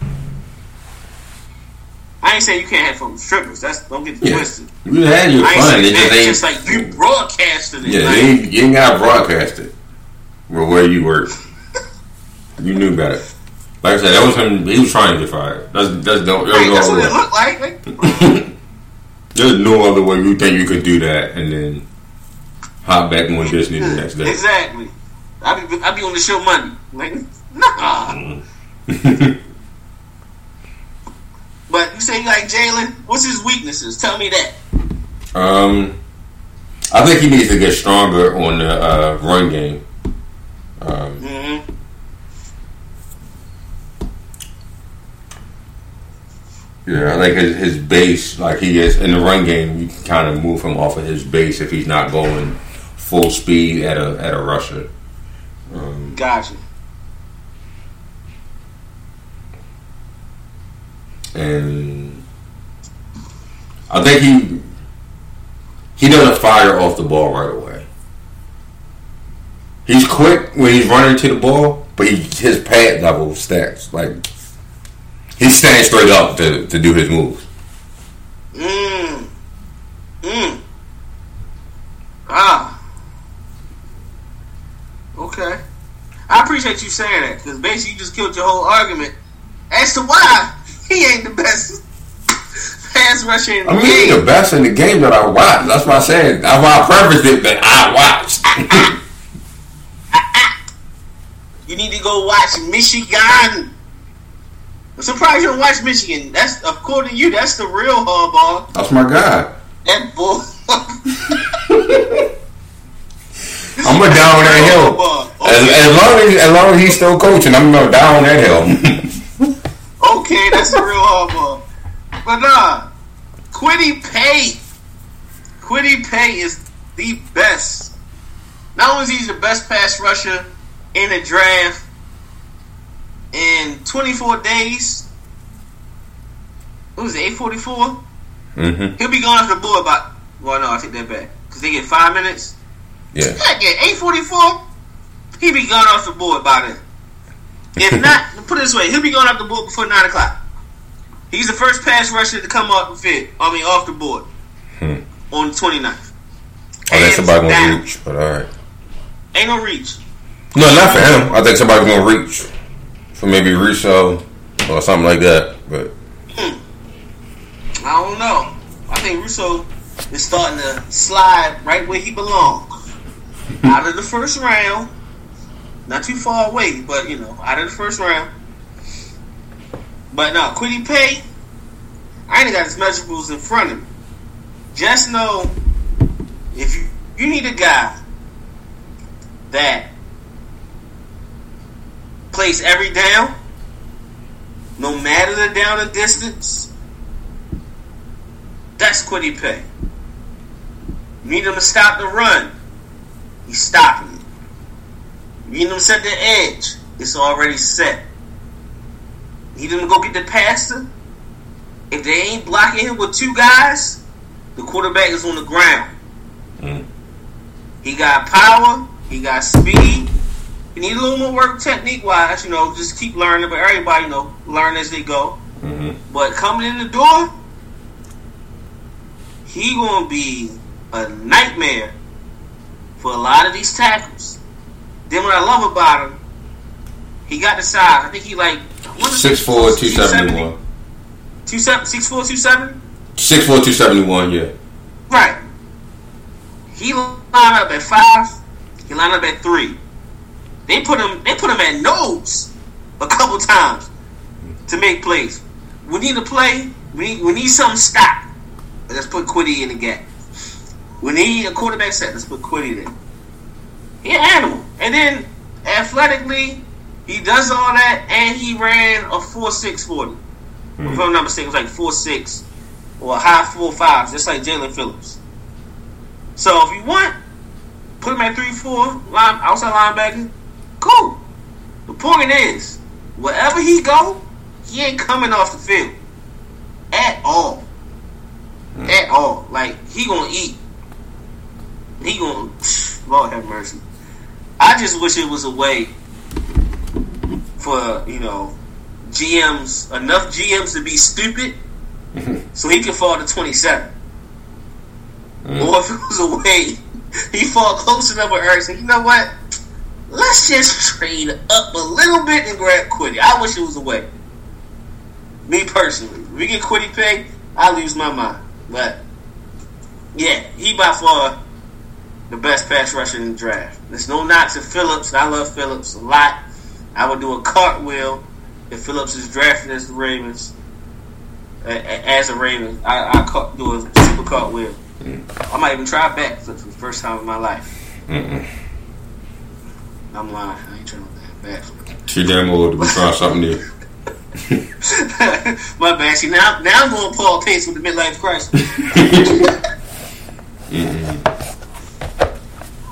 I ain't saying you can't have fun with strippers. That's don't get Yeah. twisted. You had your I fun. It just ain't. It's just like you broadcasted it. yeah, like, you ain't, you ain't got broadcasted. broadcast it. But where you work, you knew better. Like I said, that was him. He was trying to get fired. That's that's don't. right, that's what it looked like. like There's no other way you think you could do that and then hop back on Disney the next day. Exactly. I be I be on the show Monday. Like nah. Mm-hmm. but you say you like Jaelan. What's his weaknesses? Tell me that. Um, I think he needs to get stronger on the uh, run game. Um, hmm yeah, I think his, his base, like he is in the run game, you can kind of move him off of his base if he's not going full speed at a at a rusher. Um, Gotcha. And I think he he doesn't fire off the ball right away. He's quick when he's running to the ball, but he, his pad level stacks like he's standing straight up to, to do his moves. Mm. Mm. Ah. Okay. I appreciate you saying that because basically you just killed your whole argument as to why he ain't the best pass rusher in the I mean, game. he's the best in the game that I watched. That's why I said that's why I prefaced it that I watched. You need to go watch Michigan. I'm surprised you don't watch Michigan. That's according to you. That's the real hardball. that's my guy. That bull. I'm gonna down that hill. As, as long as as long as he's still coaching, I'm gonna down that hill. Okay, that's a real hardball. But nah, Kwity Paye. Kwity Paye is the best. Not only is he the best pass rusher in the draft in 24 days. What was it, 844? mm-hmm. He'll be going off the board by. Well, no, I take that back. Because they get five minutes. Yeah. Heck yeah, 844? He'll be gone off the board by then. If not, put it this way, he'll be going off the board before 9 o'clock. He's the first pass rusher to come off the field. I mean, off the board. Hmm. On the 29th. I think Hands somebody gonna down. reach, but all right. Ain't gonna reach. No, not for him. I think somebody's gonna reach for maybe Rousseau or something like that. But I don't know. I think Rousseau is starting to slide right where he belongs. out of the first round. Not too far away, but you know, out of the first round. But no, Kwity Paye, I ain't got his measurables in front of me. Just know if you, you need a guy that plays every down, no matter the down and distance, that's Kwity Paye. You need him to stop the run. He's stopping it. You need him set the edge. It's already set. Him to go get the passer. If they ain't blocking him with two guys, the quarterback is on the ground. Mm. He got power. He got speed. He need a little more work technique wise. You know, just keep learning. But everybody, you know, learn as they go. mhm. But coming in the door, he gonna be a nightmare for a lot of these tackles. Then what I love about him, he got the size. I think he like what is it? 6'4", 271. 6'4", 270? 6'4", 271, yeah. Right. He lined up at five. He lined up at three. They put him. They put him at nose a couple times to make plays. We need a play. We need, we need something stop. Let's put Kwity in the gap. We need a quarterback set. Let's put Kwity there. He an animal. And then athletically, he does all that, and he ran a four six forty. Hmm. If I'm not mistaken, it was like four six or a high four five, just like Jaelan Phillips. So if you want, put him at three four line outside linebacker. Cool. The point is, wherever he go, he ain't coming off the field at all. Hmm. At all. Like he gonna eat. He gonna. Lord have mercy. I just wish it was a way for you know GMs enough GMs to be stupid so he can fall to twenty seven. Mm. Or if it was a way he fall close enough with Erickson, you know what? Let's just trade up a little bit and grab Kwity. I wish it was a way. Me personally, if we get Kwity Paye, I lose my mind. But Yeah, he by far the best pass rusher in the draft. There's no knock to Phillips. I love Phillips a lot. I would do a cartwheel if Phillips is drafted as the Ravens. As a Raven, I, I do a super cartwheel. Mm. I might even try backflip for the first time in my life. Mm-mm. I'm lying. I ain't trying to backflip. She damn old to be trying something new. My bad. See now, now I'm going Paul Pierce with the midlife crisis.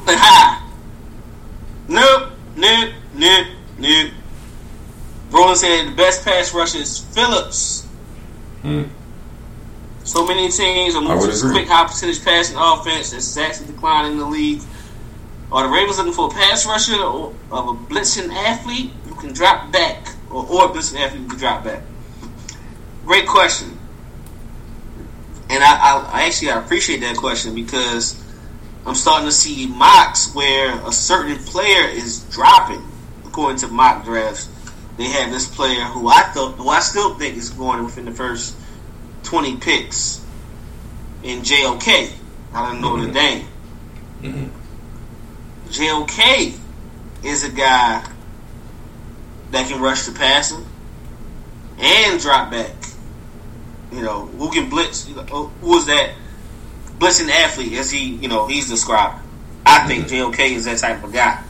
But hi. Nope. Nope. Nope. Nope. Roland said the best pass rusher is Phillips. Hmm. So many teams are moving to quick, high percentage passing offense that sacks are declining in the league. Are the Ravens looking for a pass rusher or of a blitzing athlete who can drop back, or, or a blitzing athlete who can drop back? Great question. And I, I, I actually I appreciate that question because I'm starting to see mocks where a certain player is dropping. According to mock drafts, they have this player who I thought, who I still think is going within the first 20 picks in JOK out of Notre Mhm. Dame. Mhm. JOK is a guy that can rush the passer and drop back. You know, who can blitz? You know, who is that blitzing athlete? As he, you know, he's described. I think mm-hmm. JOK is that type of guy.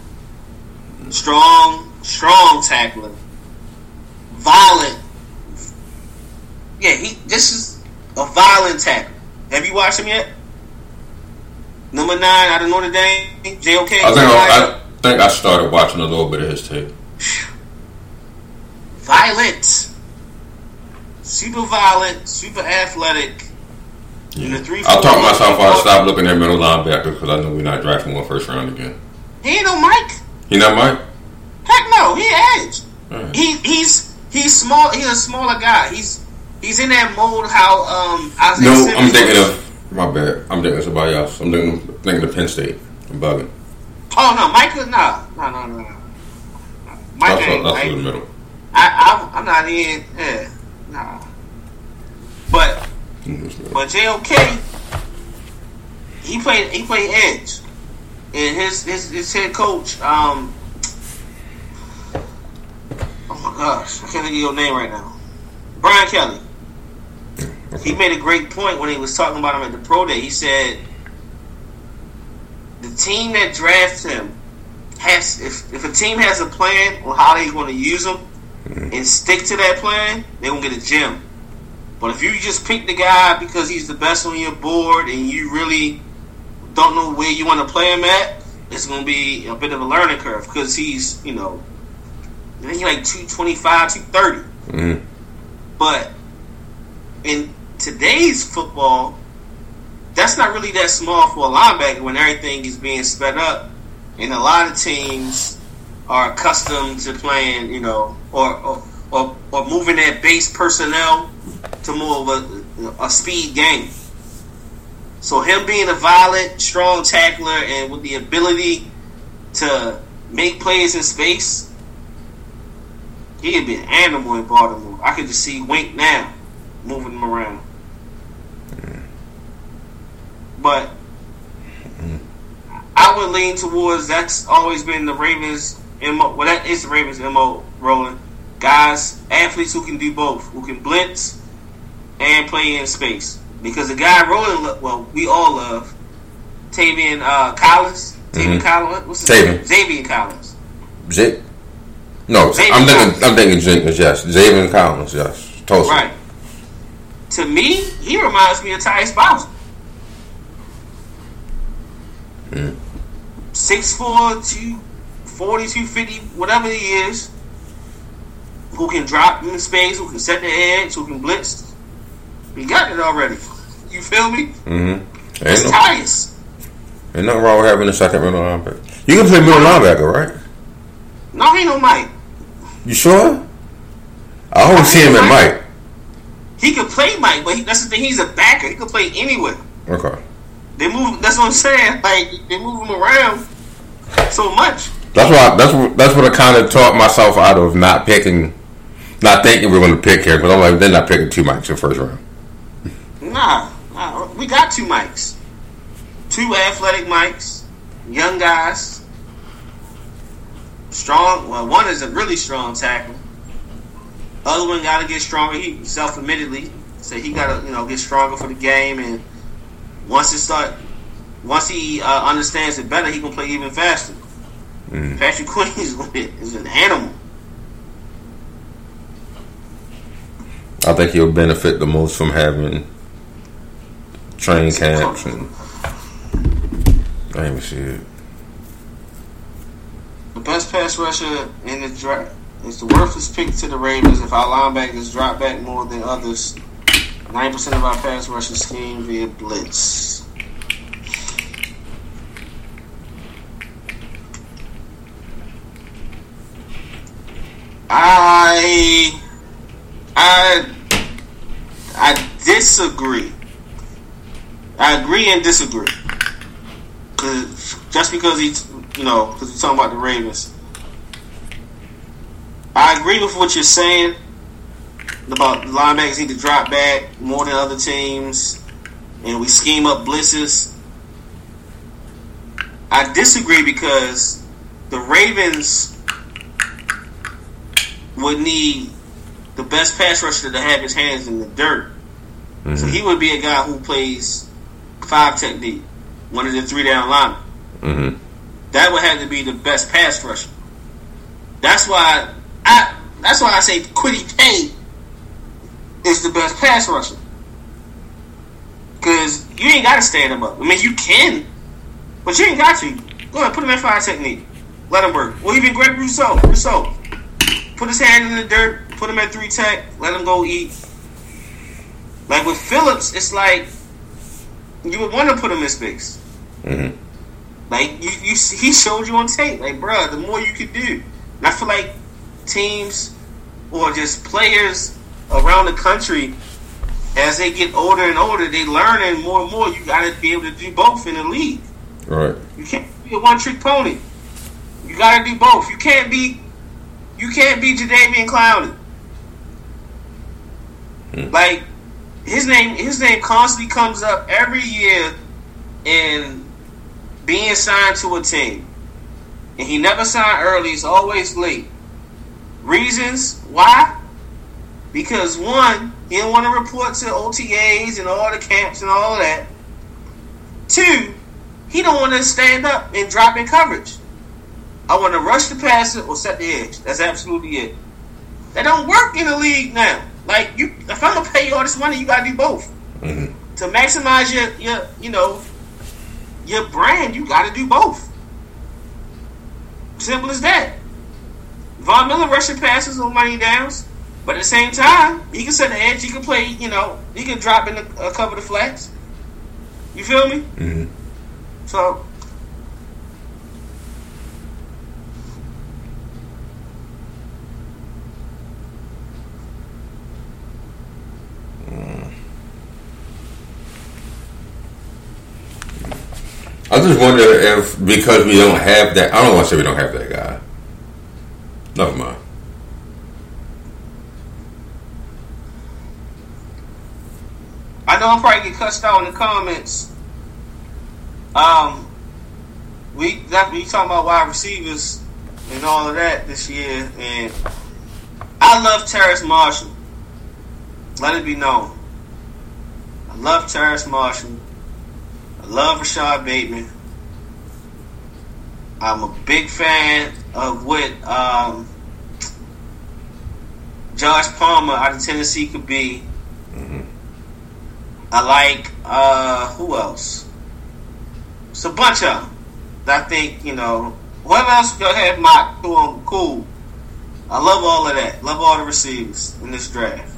Strong, strong tackler, violent. Yeah, he. This is a violent tackler. Have you watched him yet? Number nine out of Notre Dame, JOK. I think I, I think I started watching a little bit of his tape. violent, super violent, super athletic. The three, I four, taught myself how to stop looking at middle linebacker because I knew we're not drafting one first round again. He ain't no Mike. He not Mike? Heck no, he edge. Alright. He he's he's small. He's a smaller guy. He's he's in that mold. How um No, Simmons I'm thinking was. of my bad. I'm thinking of somebody else. I'm thinking thinking of Penn State. I'm bugging. Oh no, Mike is nah no no no no. Mike That's, ain't. that's in the middle. I, I I'm not in. Yeah, nah. But. But JOK, he played he played edge, and his his, his head coach. Um, oh my gosh, I can't think of your name right now. Brian Kelly. He made a great point when he was talking about him at the pro day. He said the team that drafts him has if if a team has a plan on how they're going to use him and stick to that plan, they're gonna get a gem. But if you just pick the guy because he's the best on your board and you really don't know where you want to play him at, it's going to be a bit of a learning curve because he's, you know, I think he's like 225, 230. Mhm. But in today's football, that's not really that small for a linebacker when everything is being sped up. And a lot of teams are accustomed to playing, you know, or or, or, or moving their base personnel to more of a, a speed game. So him being a violent, strong tackler and with the ability to make plays in space, he'd be an animal in Baltimore. I could just see Wink now moving him around. But I would lean towards that's always been the Ravens MO. Well, that is the Ravens MO rolling. Guys, athletes who can do both, who can blitz and play in space. Because the guy rolling, lo- well, we all love Tavian uh, Collins. Tavian Mhm. Collins. What's his Tavian. name? Xavier Collins. Jake? No, Xavier I'm Collins. thinking. I'm thinking Jenkins. Yes, Xavier Collins. Yes, Tulsa. Right. To me, he reminds me of Ty Bowser. Mm. 6'4", 240, 250, whatever he is, who can drop in space, who can set the edge, who can blitz. He got it already. You feel me? Mm-hmm. It's no, ain't nothing wrong with having a second middle linebacker. You can play middle linebacker, right? No, he ain't no Mike. You sure? I always see him at Mike. He can play Mike, but he, that's the thing. He's a backer. He can play anywhere. Okay. They move. That's what I'm saying. Like they move him around so much. That's why. That's what. That's what I kind of taught myself out of not picking, not thinking we are going to pick here. But I'm like, they're not picking two mics in the first round. Nah, nah, we got two mics. two athletic mics, young guys, strong. Well, one is a really strong tackle. Other one got to get stronger. He self-admittedly said he got to you know get stronger for the game, and once it start, once he uh, understands it better, he can play even faster. Mm. Patrick Queen is, is an animal. I think he'll benefit the most from having training camps and. Didn't even. The best pass rusher in the draft is the worthless pick to the Ravens. If our linebackers drop back more than others, nine percent of our pass rushing scheme via blitz. I I I disagree. I agree and disagree. Cause just because he's you know because we're talking about the Ravens, I agree with what you're saying about the linebackers need to drop back more than other teams, and we scheme up blitzes. I disagree because the Ravens would need the best pass rusher to have his hands in the dirt. So mm-hmm. he would be a guy who plays five technique, one of the three down linemen. Mm-hmm. That would have to be the best pass rusher. That's why I. That's why I say Kwity Paye is the best pass rusher. Because you ain't got to stand him up. I mean, you can, but you ain't got to. Go ahead, put him in five technique. Let him work. Or even Greg Rousseau. Rousseau. Put his hand in the dirt. Put him at three tech. Let him go eat. Like with Phillips, it's like you would want to put him in space. Mm-hmm. Like you, you, he showed you on tape. Like, bruh, the more you could do. And I feel like teams or just players around the country, as they get older and older, they learning more and more. You got to be able to do both in the league. Right. You can't be a one trick pony. You got to do both. You can't be, you can't be Jadeveon Clowney. Like his name, his name constantly comes up every year in being signed to a team, and he never signed early. He's always late. Reasons why? Because one, he didn't want to report to OTAs and all the camps and all that. Two, he don't want to stand up and drop in coverage. I want to rush the passer or set the edge. That's absolutely it. That don't work in the league now. Like you, if I'm gonna pay you all this money, you gotta do both Mm-hmm. to maximize your your you know your brand. You gotta do both. Simple as that. Von Miller rushing passes on money downs, but at the same time, he can set the edge. He can play. You know, he can drop in the, uh, cover the flats. You feel me? Mm-hmm. So I just wonder if because we don't have that, I don't want to say we don't have that guy. Never mind. I know I'm probably get cussed out in the comments. Um, we that we talking about wide receivers and all of that this year, and I love Terrace Marshall. Let it be known. I love Terrace Marshall. Love Rashod Bateman. I'm a big fan of what um, Josh Palmer out of Tennessee could be. I like uh who else? It's a bunch of them. I think you know whoever else go ahead mock to them. Cool. I love all of that. Love all the receivers in this draft.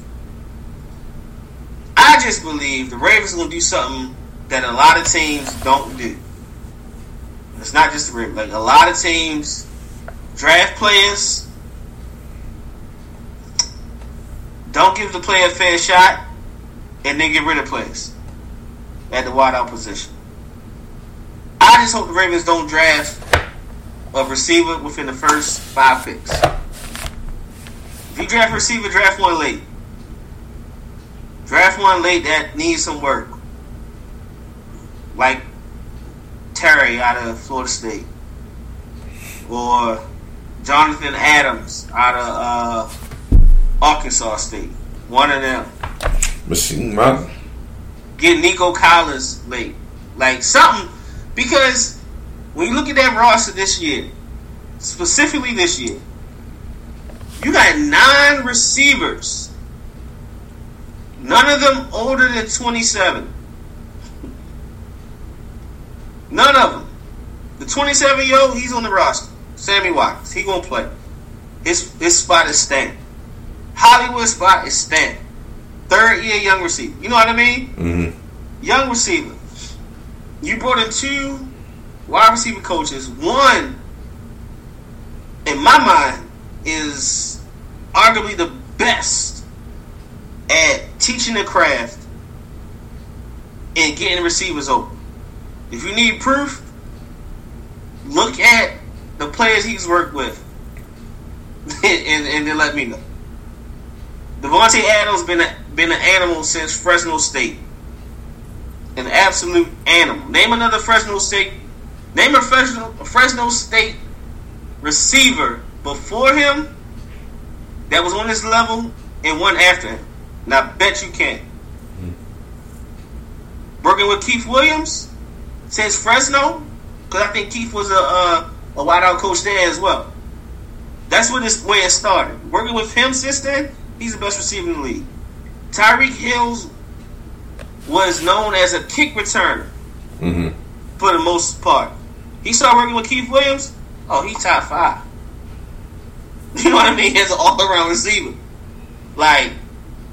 I just believe the Ravens are gonna do something that a lot of teams don't do. It's not just the Ravens. Like a lot of teams draft players, don't give the player a fair shot, and then get rid of players at the wideout position. I just hope the Ravens don't draft a receiver within the first five picks. If you draft a receiver, draft one late. Draft one late that needs some work. Like Terry out of Florida State, or Jonathan Adams out of uh, Arkansas State. One of them. See, my, Get Nico Collins late, like something, because when you look at that roster this year, specifically this year, you got nine receivers. None of them older than 27. None of them. The 27 year old, he's on the roster. Sammy Watkins, he gonna play. His his spot is stamped. Hollywood spot is stamped. Third year young receiver. You know what I mean? mhm. Young receiver. You brought in two wide receiver coaches. One, in my mind, is arguably the best at teaching the craft and getting receivers open. If you need proof, look at the players he's worked with and, and, then let me know. Davante Adams been a, been an animal since Fresno State. An absolute animal. Name another Fresno State. Name a Fresno, a Fresno State receiver before him that was on this level and one after him. And I bet you can't. Hmm. Working with Keith Williams since Fresno, because I think Keith was a uh, a wideout coach there as well. That's where this way it started. Working with him since then, he's the best receiver in the league. Tyreek Hills was known as a kick returner Mhm. for the most part. He started working with Keith Williams. Oh, he top five. You know what I mean? As an all around receiver. Like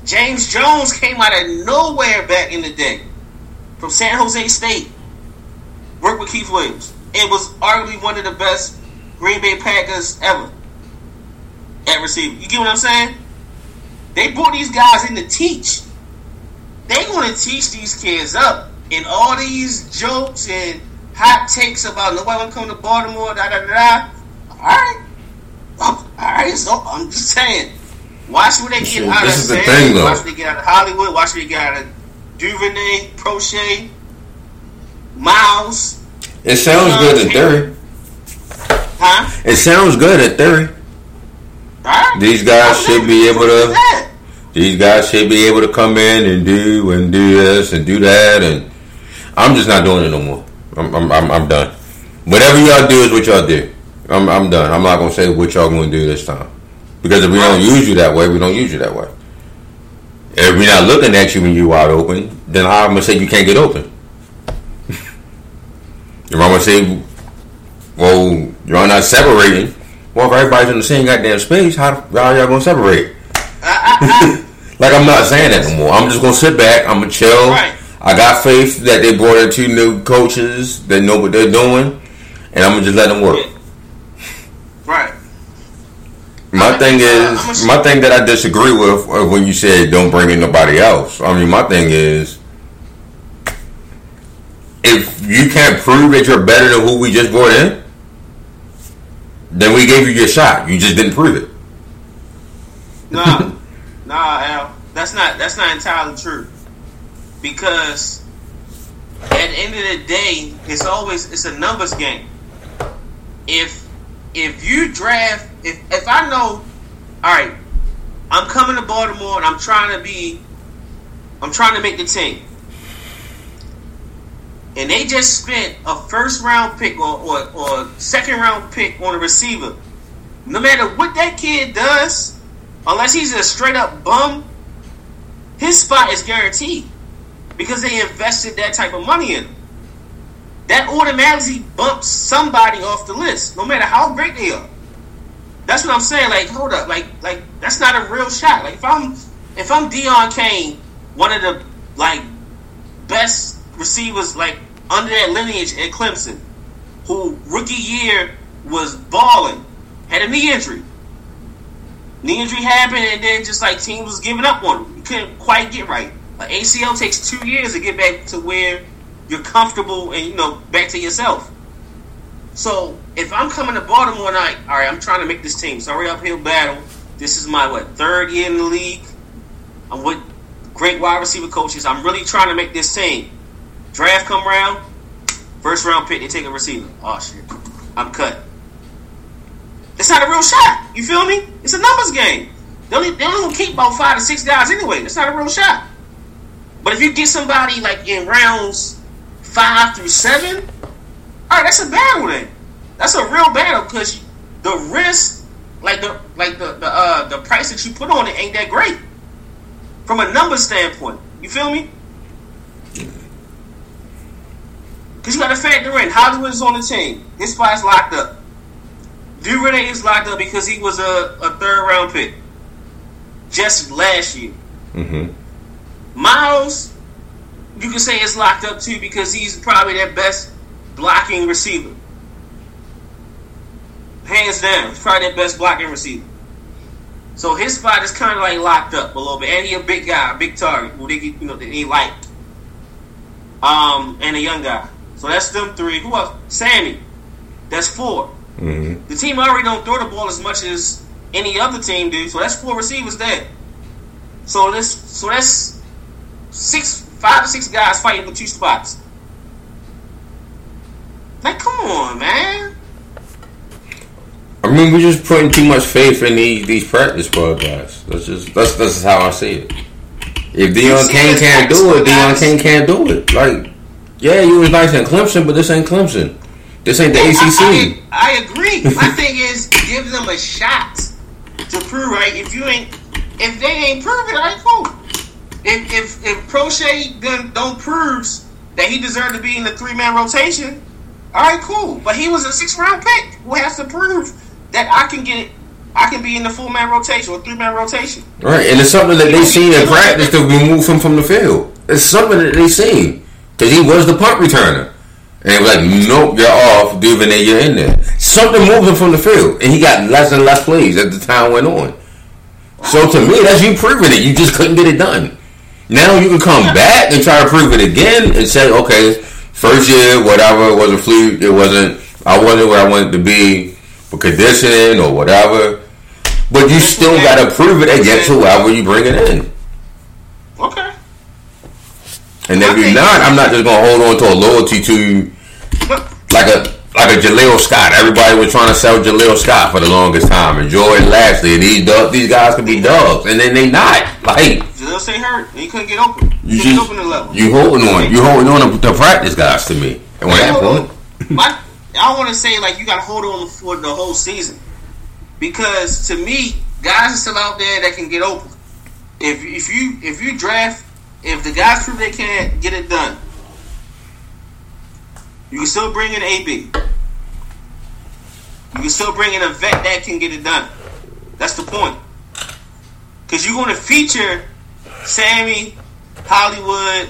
James Jones came out of nowhere back in the day from San Jose State. Worked with Keith Williams. It was arguably one of the best Green Bay Packers ever at receiver. You get what I'm saying? They brought these guys in to teach. They want to teach these kids up. And all these jokes and hot takes about nobody want to come to Baltimore, da da da da. All right. All right. So I'm just saying. Watch what they get out of is the thing, though. Watch what they get out of Hollywood. Watch what they get out of Duvernay, Proche, Miles. It sounds good in theory. Huh? It sounds good in theory. These guys should be able to- These guys should be able to come in and do and do this and do that, and I'm just not doing it no more. I'm I'm I'm, I'm done. Whatever y'all do is what y'all do. I'm I'm done. I'm not gonna say what y'all gonna do this time because if we don't use you that way, we don't use you that way. If we're not looking at you when you wide open, then how am I gonna say you can't get open? If I'm gonna say, well, y'all not separating. Well, if everybody's in the same goddamn space, how how y'all gonna separate? Like I'm not saying that no more. I'm just gonna sit back. I'm gonna chill. Right. I got faith that they brought in two new coaches that know what they're doing, and I'm gonna just let them work. Right. My I'm thing a- is, my thing that I disagree with uh, when you said don't bring in nobody else. I mean, my thing is, if you can't prove that you're better than who we just brought in, then we gave you your shot. You just didn't prove it. Nah, nah, Al. That's not that's not entirely true. Because at the end of the day, it's always it's a numbers game. If if you draft if if I know, all right, I'm coming to Baltimore and I'm trying to be, I'm trying to make the team. And they just spent a first round pick or, or, or second round pick on a receiver. No matter what that kid does, unless he's a straight up bum, his spot is guaranteed because they invested that type of money in him. That automatically bumps somebody off the list, no matter how great they are. That's what I'm saying. Like, hold up, like, like that's not a real shot. Like, if I'm if I'm Deon Cain, one of the like best receivers like under that lineage at Clemson, who rookie year was balling, had a knee injury. Knee injury happened, and then just like teams was giving up on him. You couldn't quite get right. Like ACL takes two years to get back to where you're comfortable and you know back to yourself. So if I'm coming to Baltimore I, all right, I'm trying to make this team. Sorry, uphill battle. This is my what third year in the league. I'm with great wide receiver coaches. I'm really trying to make this team. Draft come around, First round pick, they take a receiver. Oh shit, I'm cut. It's not a real shot. You feel me? It's a numbers game. They only they only keep about five to six guys anyway. It's not a real shot. But if you get somebody like in rounds five through seven, all right, that's a battle then. That's a real battle because the risk, like the like the the uh, the price that you put on it ain't that great from a number standpoint. You feel me? Because you got to factor in Hollywood's on the team. His spot's locked up. Duvernay is locked up because he was a, a third round pick just last year. Mm-hmm. Miles, you can say it's locked up too because he's probably their best blocking receiver. Hands down, he's probably their best blocking receiver. So his spot is kind of like locked up a little bit, and he a big guy, a big target who they you know they like. Um, and a young guy. So that's them three. Who else? Sammy. That's 4 Mm-hmm. The team already don't throw the ball as much as any other team do. So that's four receivers there. So this so that's six five to six guys fighting for two spots. Like, come on, man. I mean, we're just putting too much faith in these these practice squad guys. That's just that's that's how I see it. If Deon Cain can't do it, Deon? Cain can't do it. Like, yeah, you was nice in Clemson, but this ain't Clemson. This ain't the I, ACC. I, I agree. My thing is give them a shot to prove right. If you ain't, if they ain't prove it, all right, cool. If if if Proche don't, don't proves that he deserved to be in the three man rotation, all right, cool. But he was a six round pick who has to prove that I can get it. I can be in the full man rotation or three man rotation. Right, and it's something that they seen in practice to remove him from the field. It's something that they seen because he was the punt returner, and they was like, "Nope, you're off, Duvernay, you're in there." Something moved him from the field, and he got less and less plays as the time went on. So to me, that's you proving it. You just couldn't get it done. Now you can come back and try to prove it again and say, "Okay, first year, whatever, it was a fluke. It wasn't. I wasn't where I wanted to be for conditioning or whatever." But you still got to prove it against whoever you bring it in. Okay. And if you're not, I'm not just gonna hold on to a loyalty to like a like a Jaleel Scott. Everybody was trying to sell Jaleel Scott for the longest time, and Jordan Lasley. And these dog, these guys could be dogs, and then they not. Like Jaleel stay hurt. and He couldn't get open. you just open the level. you holding on, you holding on to, to practice guys to me. And when that point, My, I want to say like you got to hold on for the whole season because to me, guys are still out there that can get open. If if you if you draft, if the guys prove they can't get it done, you can still bring in AB. You can still bring in a vet that can get it done. That's the point. Because you're going to feature Sammy, Hollywood,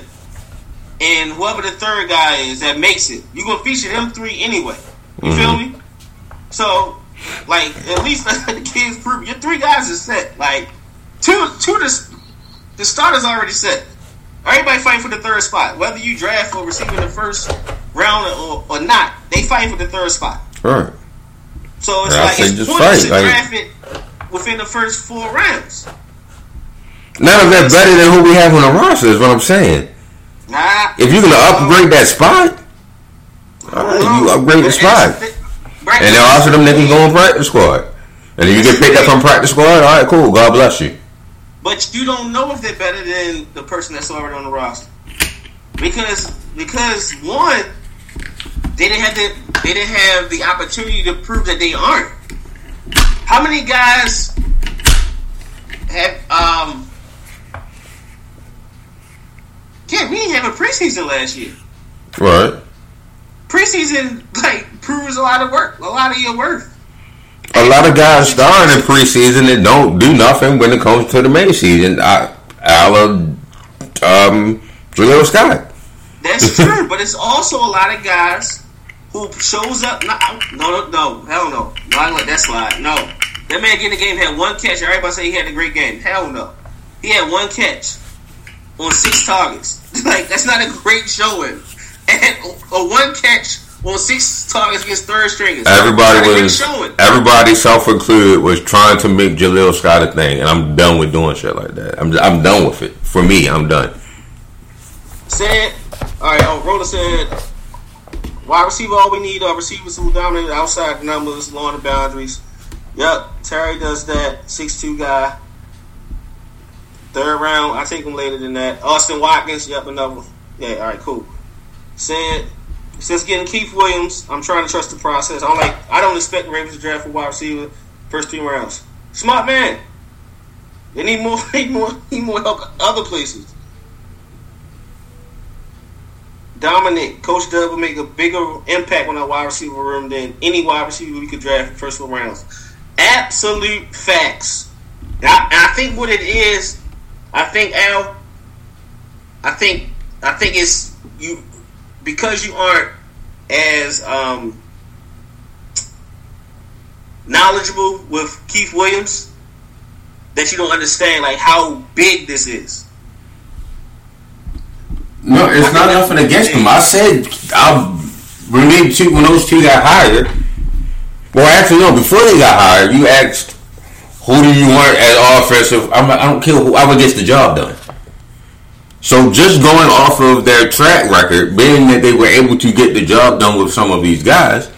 and whoever the third guy is that makes it. You're gonna feature them three anyway. You feel mm-hmm. me? So, like, at least let the kids prove your three guys is set. Like, two, two, the, the starters already set. Everybody fighting for the third spot, whether you draft or receive in the first round or, or not. They fighting for the third spot. right? So it's I like it's just pointless to like- draft it within the first four rounds. None of that better than who we have on the roster is what I'm saying. Nah. If you're gonna upgrade that spot, all right, you upgrade the spot. And then also them niggas go on practice squad. And if you get picked up from practice squad, all right, cool. God bless you. But you don't know if they're better than the person that's already on the roster. Because because one, they didn't have the they didn't have the opportunity to prove that they aren't. How many guys have um yeah, we didn't have a preseason last year. Right. Preseason like proves a lot of work, a lot of your worth. A lot of guys starting in preseason and don't do nothing when it comes to the main season. I, Ala, um, Jaleel Scott. That's true, but it's also a lot of guys who shows up. No, no, no, no hell no. No, I let that slide. No, that man getting the game had one catch. Everybody say he had a great game. Hell no, he had one catch on six targets. like that's not a great showing. And a one catch on six targets against third stringers. Everybody Not a great was, showing. everybody self included, was trying to make Jaleel Scott a thing, and I'm done with doing shit like that. I'm, I'm done with it. For me, I'm done. Said, all right. Oh, Roller said, Wide receiver, all we need are receivers who dominate outside the numbers, along the boundaries. Yep, Terry does that. Six two guy. Third round, I take him later than that. Austin Watkins, yep, another. Yeah, all right, cool. Said since getting Keith Williams, I'm trying to trust the process. I'm like, I don't expect the Ravens to draft a wide receiver first three rounds. Smart man. They need more. Need more. Need more help other places. Dominic, Coach Dub will make a bigger impact on our wide receiver room than any wide receiver we could draft first four rounds. Absolute facts. I, I think what it is, I think Al, I think I think it's you because you aren't as um, knowledgeable with Keith Williams that you don't understand like how big this is. No, it's not nothing against them. I said I when two when those two got hired. Well, actually, no. Before they got hired, you asked who do you want as offensive. I'm, I don't care whoever gets the job done. So just going off of their track record, being that they were able to get the job done with some of these guys,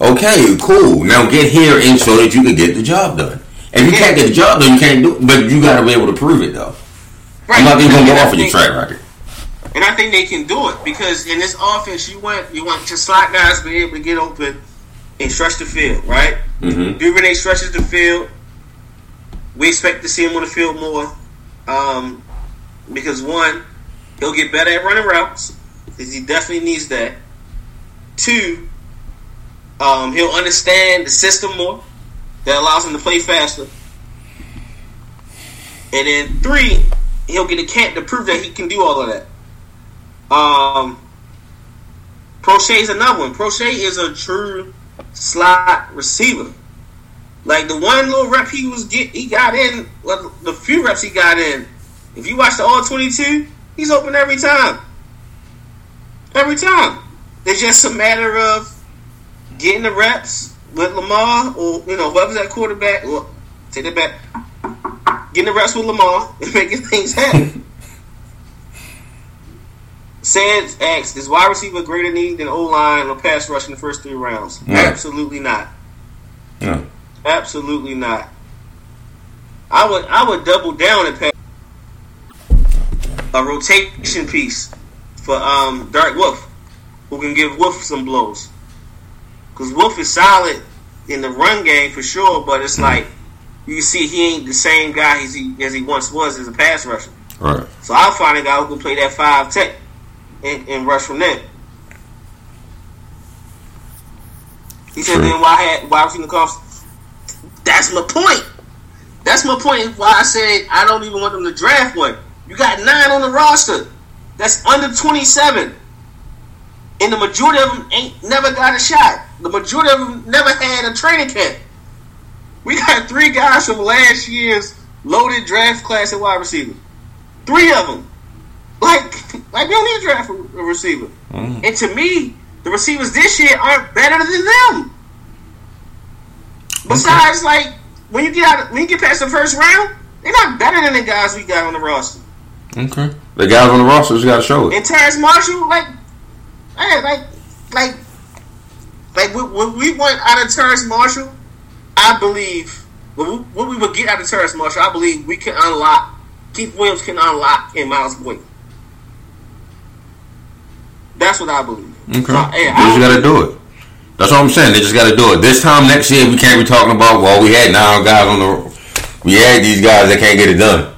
okay, cool. Now get here and so that you can get the job done. If you can't get the job done, you can't do it. But you got to be able to prove it, though. I'm not even going to go off of your track record. And I think they can do it because in this offense, you want you want your slot guys to be able to get open and stretch the field, right? Mm-hmm. Duvernay stretches the field. We expect to see him on the field more um, because one, he'll get better at running routes because he definitely needs that. Two, um, he'll understand the system more that allows him to play faster. And then three, he'll get a camp to prove that he can do all of that. Um, Proche is another one. Proche is a true slot receiver. Like the one little rep he was get, he got in. Well, the few reps he got in. If you watch the all twenty two, he's open every time. Every time. It's just a matter of getting the reps with Lamar or you know whoever's that quarterback. Or take that back. Getting the reps with Lamar and making things happen. Sands asks, is wide receiver greater need than O line or pass rush in the first three rounds? No. Absolutely not. No. Absolutely not. I would I would double down and pay a rotation piece for um Derek Wolfe, who can give Wolfe some blows. Cause Wolfe is solid in the run game for sure, but it's like you see he ain't the same guy as he as he once was as a pass rusher. Right. So I'll find a guy who can play that five tech and, and rush from there. He said, True. then why had why was he in the conference? That's my point. That's my point. Why I said I don't even want them to draft one. You got nine on the roster. That's under twenty seven, and the majority of them ain't never got a shot. The majority of them never had a training camp. We got three guys from last year's loaded draft class at wide receiver. Three of them. Like, like we don't need to draft a, a receiver. Mhm. And to me, the receivers this year aren't better than them. Besides, like when you get out, when you get past the first round, they're not better than the guys we got on the roster. Okay. The guys on the roster just got to show it. And Terrace Marshall, like, hey, like, like, like what, what we want out of Terrace Marshall, I believe what we, what we would get out of Terrace Marshall, I believe we can unlock. Keith Williams can unlock in Miles Boyd. That's what I believe. Okay. So, hey, they just got to do it. That's what I'm saying. They just got to do it. This time next year, we can't be talking about, well, we had nine guys on the. We had these guys that can't get it done.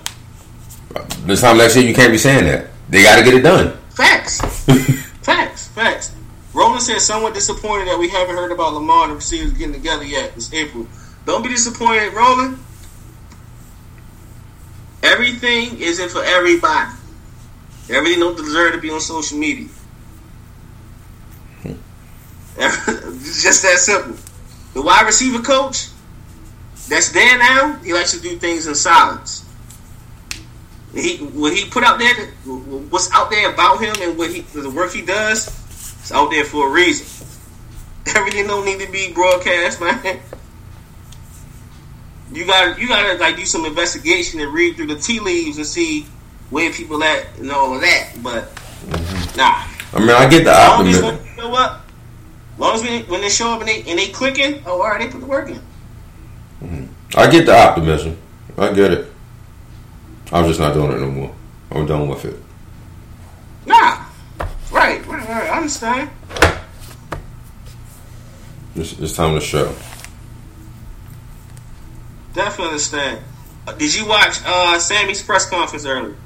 This time next year, you can't be saying that. They got to get it done. Facts. facts. Facts. Roland said, somewhat disappointed that we haven't heard about Lamar and the receivers getting together yet. It's April. Don't be disappointed, Roland. Everything isn't for everybody. Everything don't deserve to be on social media. it's just that simple. The wide receiver coach that's there now, he likes to do things in silence. He what he put out there, what's out there about him and what he the work he does, it's out there for a reason. Everything don't need to be broadcast, man. You gotta you gotta like do some investigation and read through the tea leaves and see where people at and all of that. But mm-hmm. nah, I mean, I get the optimism. want to show up. long as we, when they show up and they and they clicking, oh, all right, they put the work in. Mm-hmm. I get the optimism. I get it. I'm just not doing it no more. I'm done with it. Nah, right, right, right. I understand. It's, it's time to show. Definitely understand. Uh, Did you watch uh, Sammy's press conference earlier?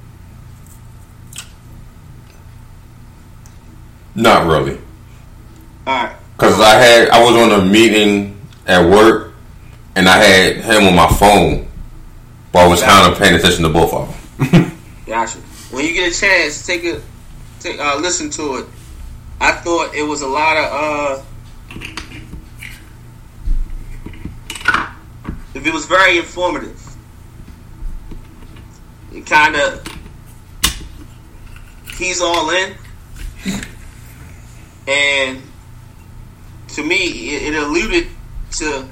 Not really. All right. Cause I had I was on a meeting at work, and I had him on my phone, I was kind of paying attention to both of them. Gotcha. When you get a chance, take a take uh, listen to it. I thought it was a lot of uh it was very informative. It kind of he's all in, and to me, it, it alluded to.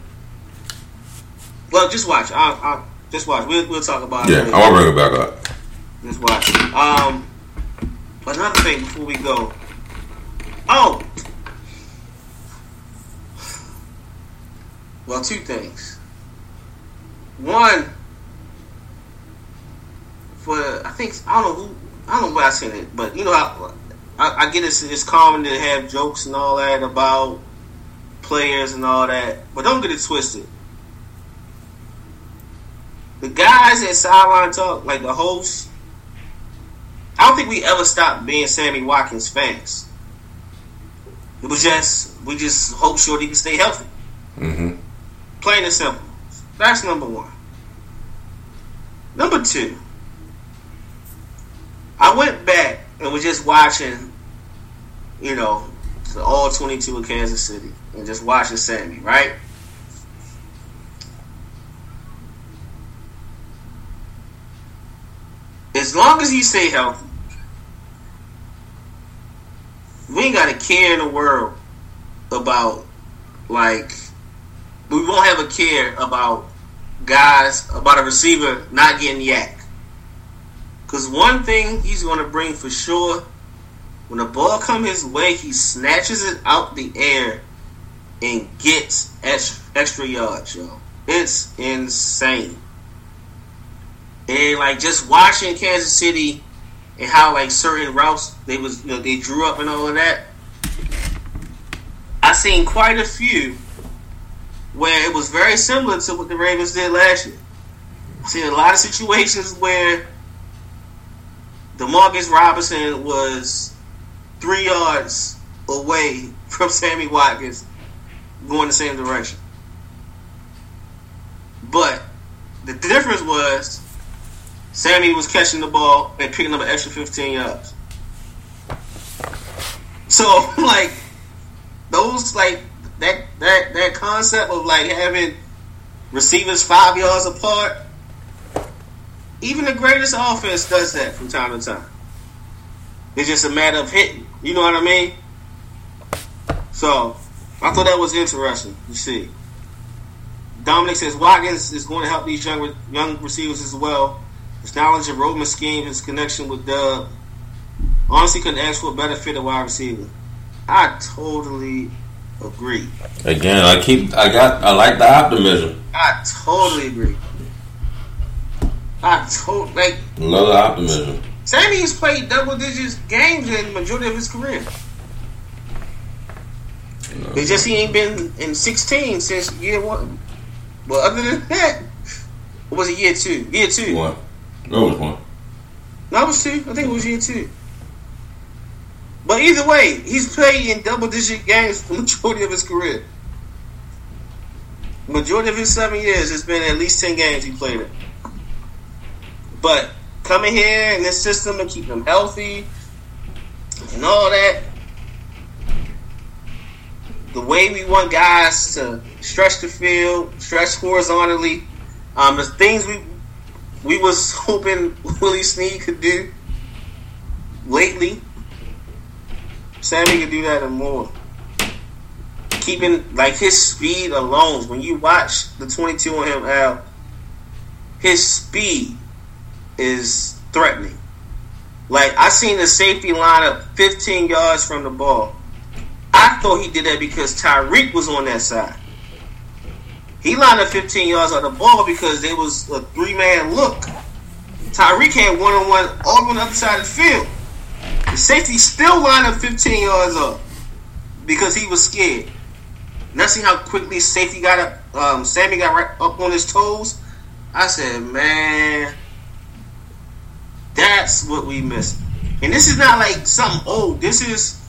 Well, just watch. I'll, I'll just watch. We'll, we'll talk about yeah, it. I'm gonna bring it back up. Let's watch. Um, but another thing before we go. Oh, well, two things. One, for I think I don't know who I don't know where I seen it, but you know I I, I get it's, it's common to have jokes and all that about players and all that, but don't get it twisted. The guys at sideline talk, like the hosts, I don't think we ever stopped being Sammy Watkins fans. It was just we just hope Shorty can stay healthy. hmm Plain and simple. That's number one. Number two, I went back and was just watching, you know, the all 22 of Kansas City and just watching Sammy, right? As long as he stay healthy, we ain't got a care in the world about like we won't have a care about guys about a receiver not getting YAC. Cause one thing he's gonna bring for sure, when the ball come his way, he snatches it out the air and gets extra, extra yards, yo. It's insane. And like just watching Kansas City and how like certain routes they was you know they drew up and all of that. I seen quite a few where it was very similar to what the Ravens did last year. I seen a lot of situations where Demarcus Robinson was three yards away from Sammy Watkins going the same direction. But the difference was Sammy was catching the ball and picking up an extra 15 yards. So, like, those, like, that, that, that concept of, like, having receivers five yards apart, even the greatest offense does that from time to time. It's just a matter of hitting. You know what I mean? So, I thought that was interesting. You see. Dominic says Watkins is going to help these young young receivers as well. His knowledge of Roman scheme, his connection with Dub. Honestly, couldn't ask for a better fit at wide receiver. I totally agree. Again, I keep I got I like the optimism. I totally agree. I totally like Love the optimism. Sammy has played double digits games in the majority of his career. It's just he ain't been in 16 since year one. But other than that, what was it year two? Year two. One. It was one. It was two. I think it was year two. But either way, he's played in double digit games for the majority of his career. Majority of his seven years has been at least ten games he played in. But coming here in this system and keep him healthy and all that, the way we want guys to stretch the field, stretch horizontally, um, the things we we was hoping Willie Snead could do lately. Sammy could do that and more. Keeping like his speed alone. When you watch the 22 on him, Al, his speed is threatening. Like I seen the safety line up 15 yards from the ball. I thought he did that because Tyreek was on that side. He lined up 15 yards on the ball because there was a three man look. Tyreek had one on one all on the other side of the field. The safety still lined up 15 yards up because he was scared. Now see how quickly safety got up. Um, Sammy got right up on his toes. I said, man, that's what we missed. And this is not like something old. This is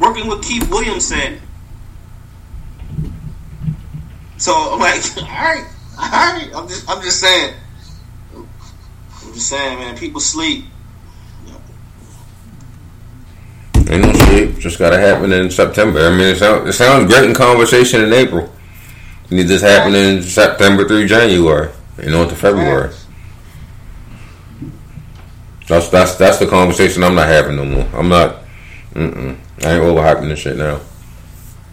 working with Keith Williamson. So I'm like, all right, all right. I'm just, I'm just saying. I'm just saying, man. People sleep. Ain't no sleep. Just gotta happen in September. I mean, it, sound, it sounds great in conversation in April. It need this happen in September through January. You know, into February. That's that's that's the conversation I'm not having no more. I'm not. Mm-mm. I ain't overhyping this shit now.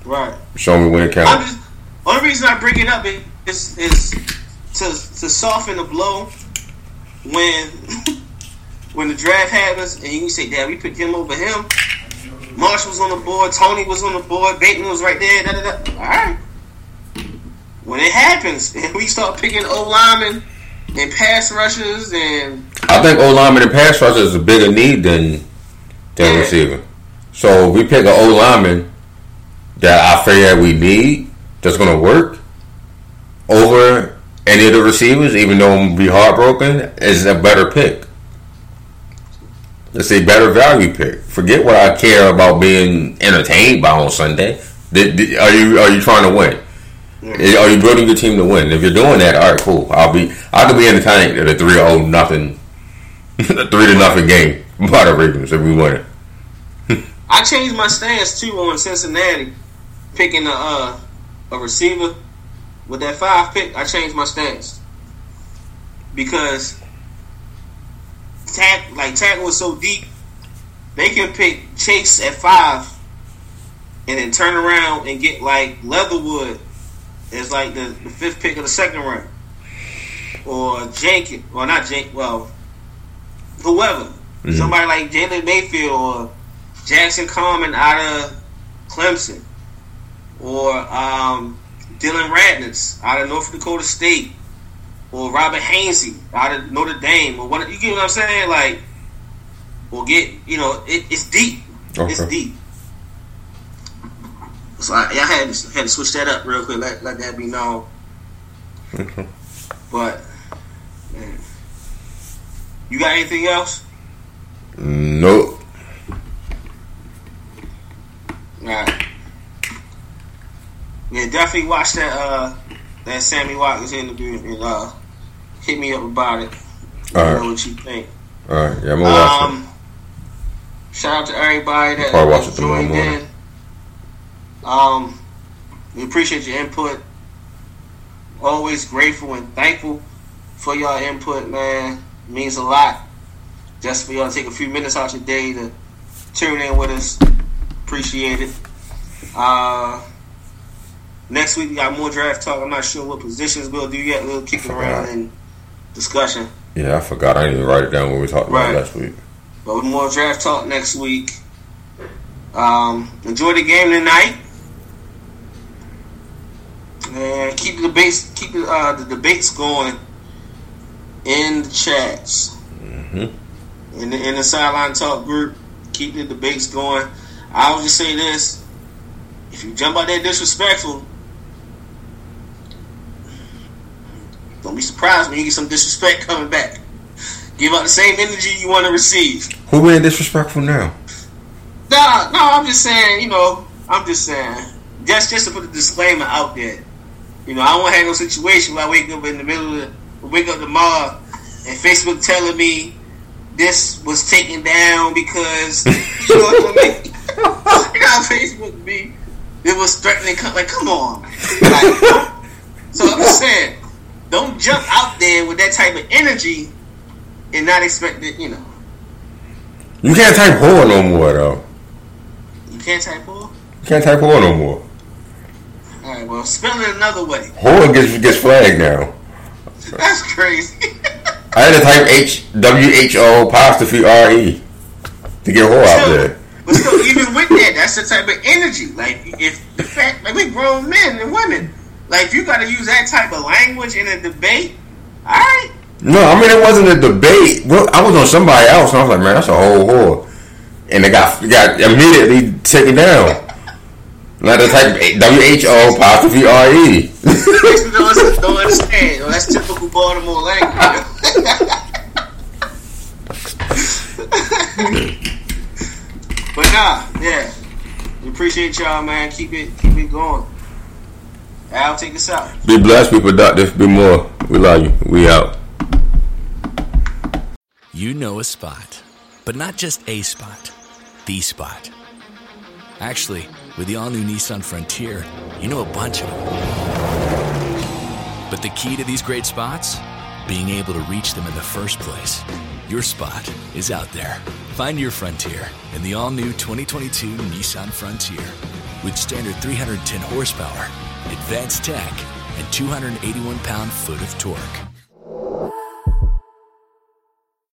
Right. Show me when it counts. Only reason I bring it up is is to to soften the blow when when the draft happens and you say, "Dad, we picked him over him." Marshall was on the board. Toney was on the board. Bateman was right there. Da, da, da. All right. When it happens and we start picking O linemen and pass rushers and I think O lineman and pass rusher is a bigger need than than Yeah. receiver. So if we pick an O lineman that I that we need that's gonna work over any of the receivers, even though I'm be heartbroken, is a better pick. It's a better value pick. Forget what I care about being entertained by on Sunday. Are you are you trying to win? Are you building your team to win? If you're doing that, all right, cool. I'll be I could be entertained at a three oh nothing, a three to nothing game by the Ravens if we win it. I changed my stance too on Cincinnati picking a uh, a receiver with that five pick. I changed my stance. Because tack like tackle was so deep, they can pick Chase at five and then turn around and get like Leatherwood as like the, the fifth pick of the second round, or Jenkins, well not Jenkins, well whoever, mm-hmm. somebody like Jalen Mayfield or Jackson Carman out of Clemson, or um, Dillon Radunz out of North Dakota State, or Robert Hainsey out of Notre Dame, or what you get what I'm saying? Like, or get you know it, it's deep, it's deep. So I, I had to, had to switch that up real quick, let, let that be known. Okay. But man, you got anything else? Nope. Right. Yeah, definitely watch that uh that Sammy Watkins interview and uh hit me up about it. All know what you think. All right. Yeah, I'm gonna watch it. Um shout out to everybody that Probably watch it tomorrow morning. in. Um we appreciate your input. Always grateful and thankful for your input, man. means a lot. Just for y'all to take a few minutes out your day to tune in with us. Appreciate it. Uh, next week we got more draft talk. I'm not sure what positions we'll do yet. We'll kick it around in discussion. Yeah, I forgot. I didn't even write it down when we talked about Right. it last week. But with more draft talk next week. Um, enjoy the game tonight. And keep the debates keep the, uh, the debates going in the chats. Mhm. In the in the sideline talk group. Keep the debates going. I will just say this. If you jump out there disrespectful, don't be surprised when you get some disrespect coming back. Give out the same energy you want to receive. Who being disrespectful now? No, no, I'm just saying, you know, I'm just saying, just just to put a disclaimer out there. You know, I don't have no situation where I wake up in the middle of the, wake up tomorrow and Facebook telling me this was taken down because you know what I mean. You know how Facebook be. It was threatening. Like, come on. Like, so I'm just saying, don't jump out there with that type of energy and not expect it. You know, You can't type whore no more though. you can't type whore? You can't type whore no more. All right, well, spell it another way. Whore gets gets flagged now. That's crazy. I had to type H W H O apostrophe R E to get whore out there. but still, even with that, that's the type of energy. Like if the fact, like we grown men and women, like if you got to use that type of language in a debate, all right. No, I mean it wasn't a debate. Well, I was on somebody else, and I was like, man, that's a whole whore, and it got got immediately taken down. Like the type W H O apostrophe R E. Don't, don't understand. Oh, that's typical Baltimore language. but nah, yeah. We appreciate y'all, man. Keep it, keep it going. Al, take us out. Be blessed, be productive, be more. We love you. We out. You know a spot, but not just a spot, the spot. Actually, with the all new Nissan Frontier, you know a bunch of them. But the key to these great spots? Being able to reach them in the first place. Your spot is out there. Find your frontier in the all new 2022 Nissan Frontier. With standard 310 horsepower, advanced tech, and 281 pound foot of torque.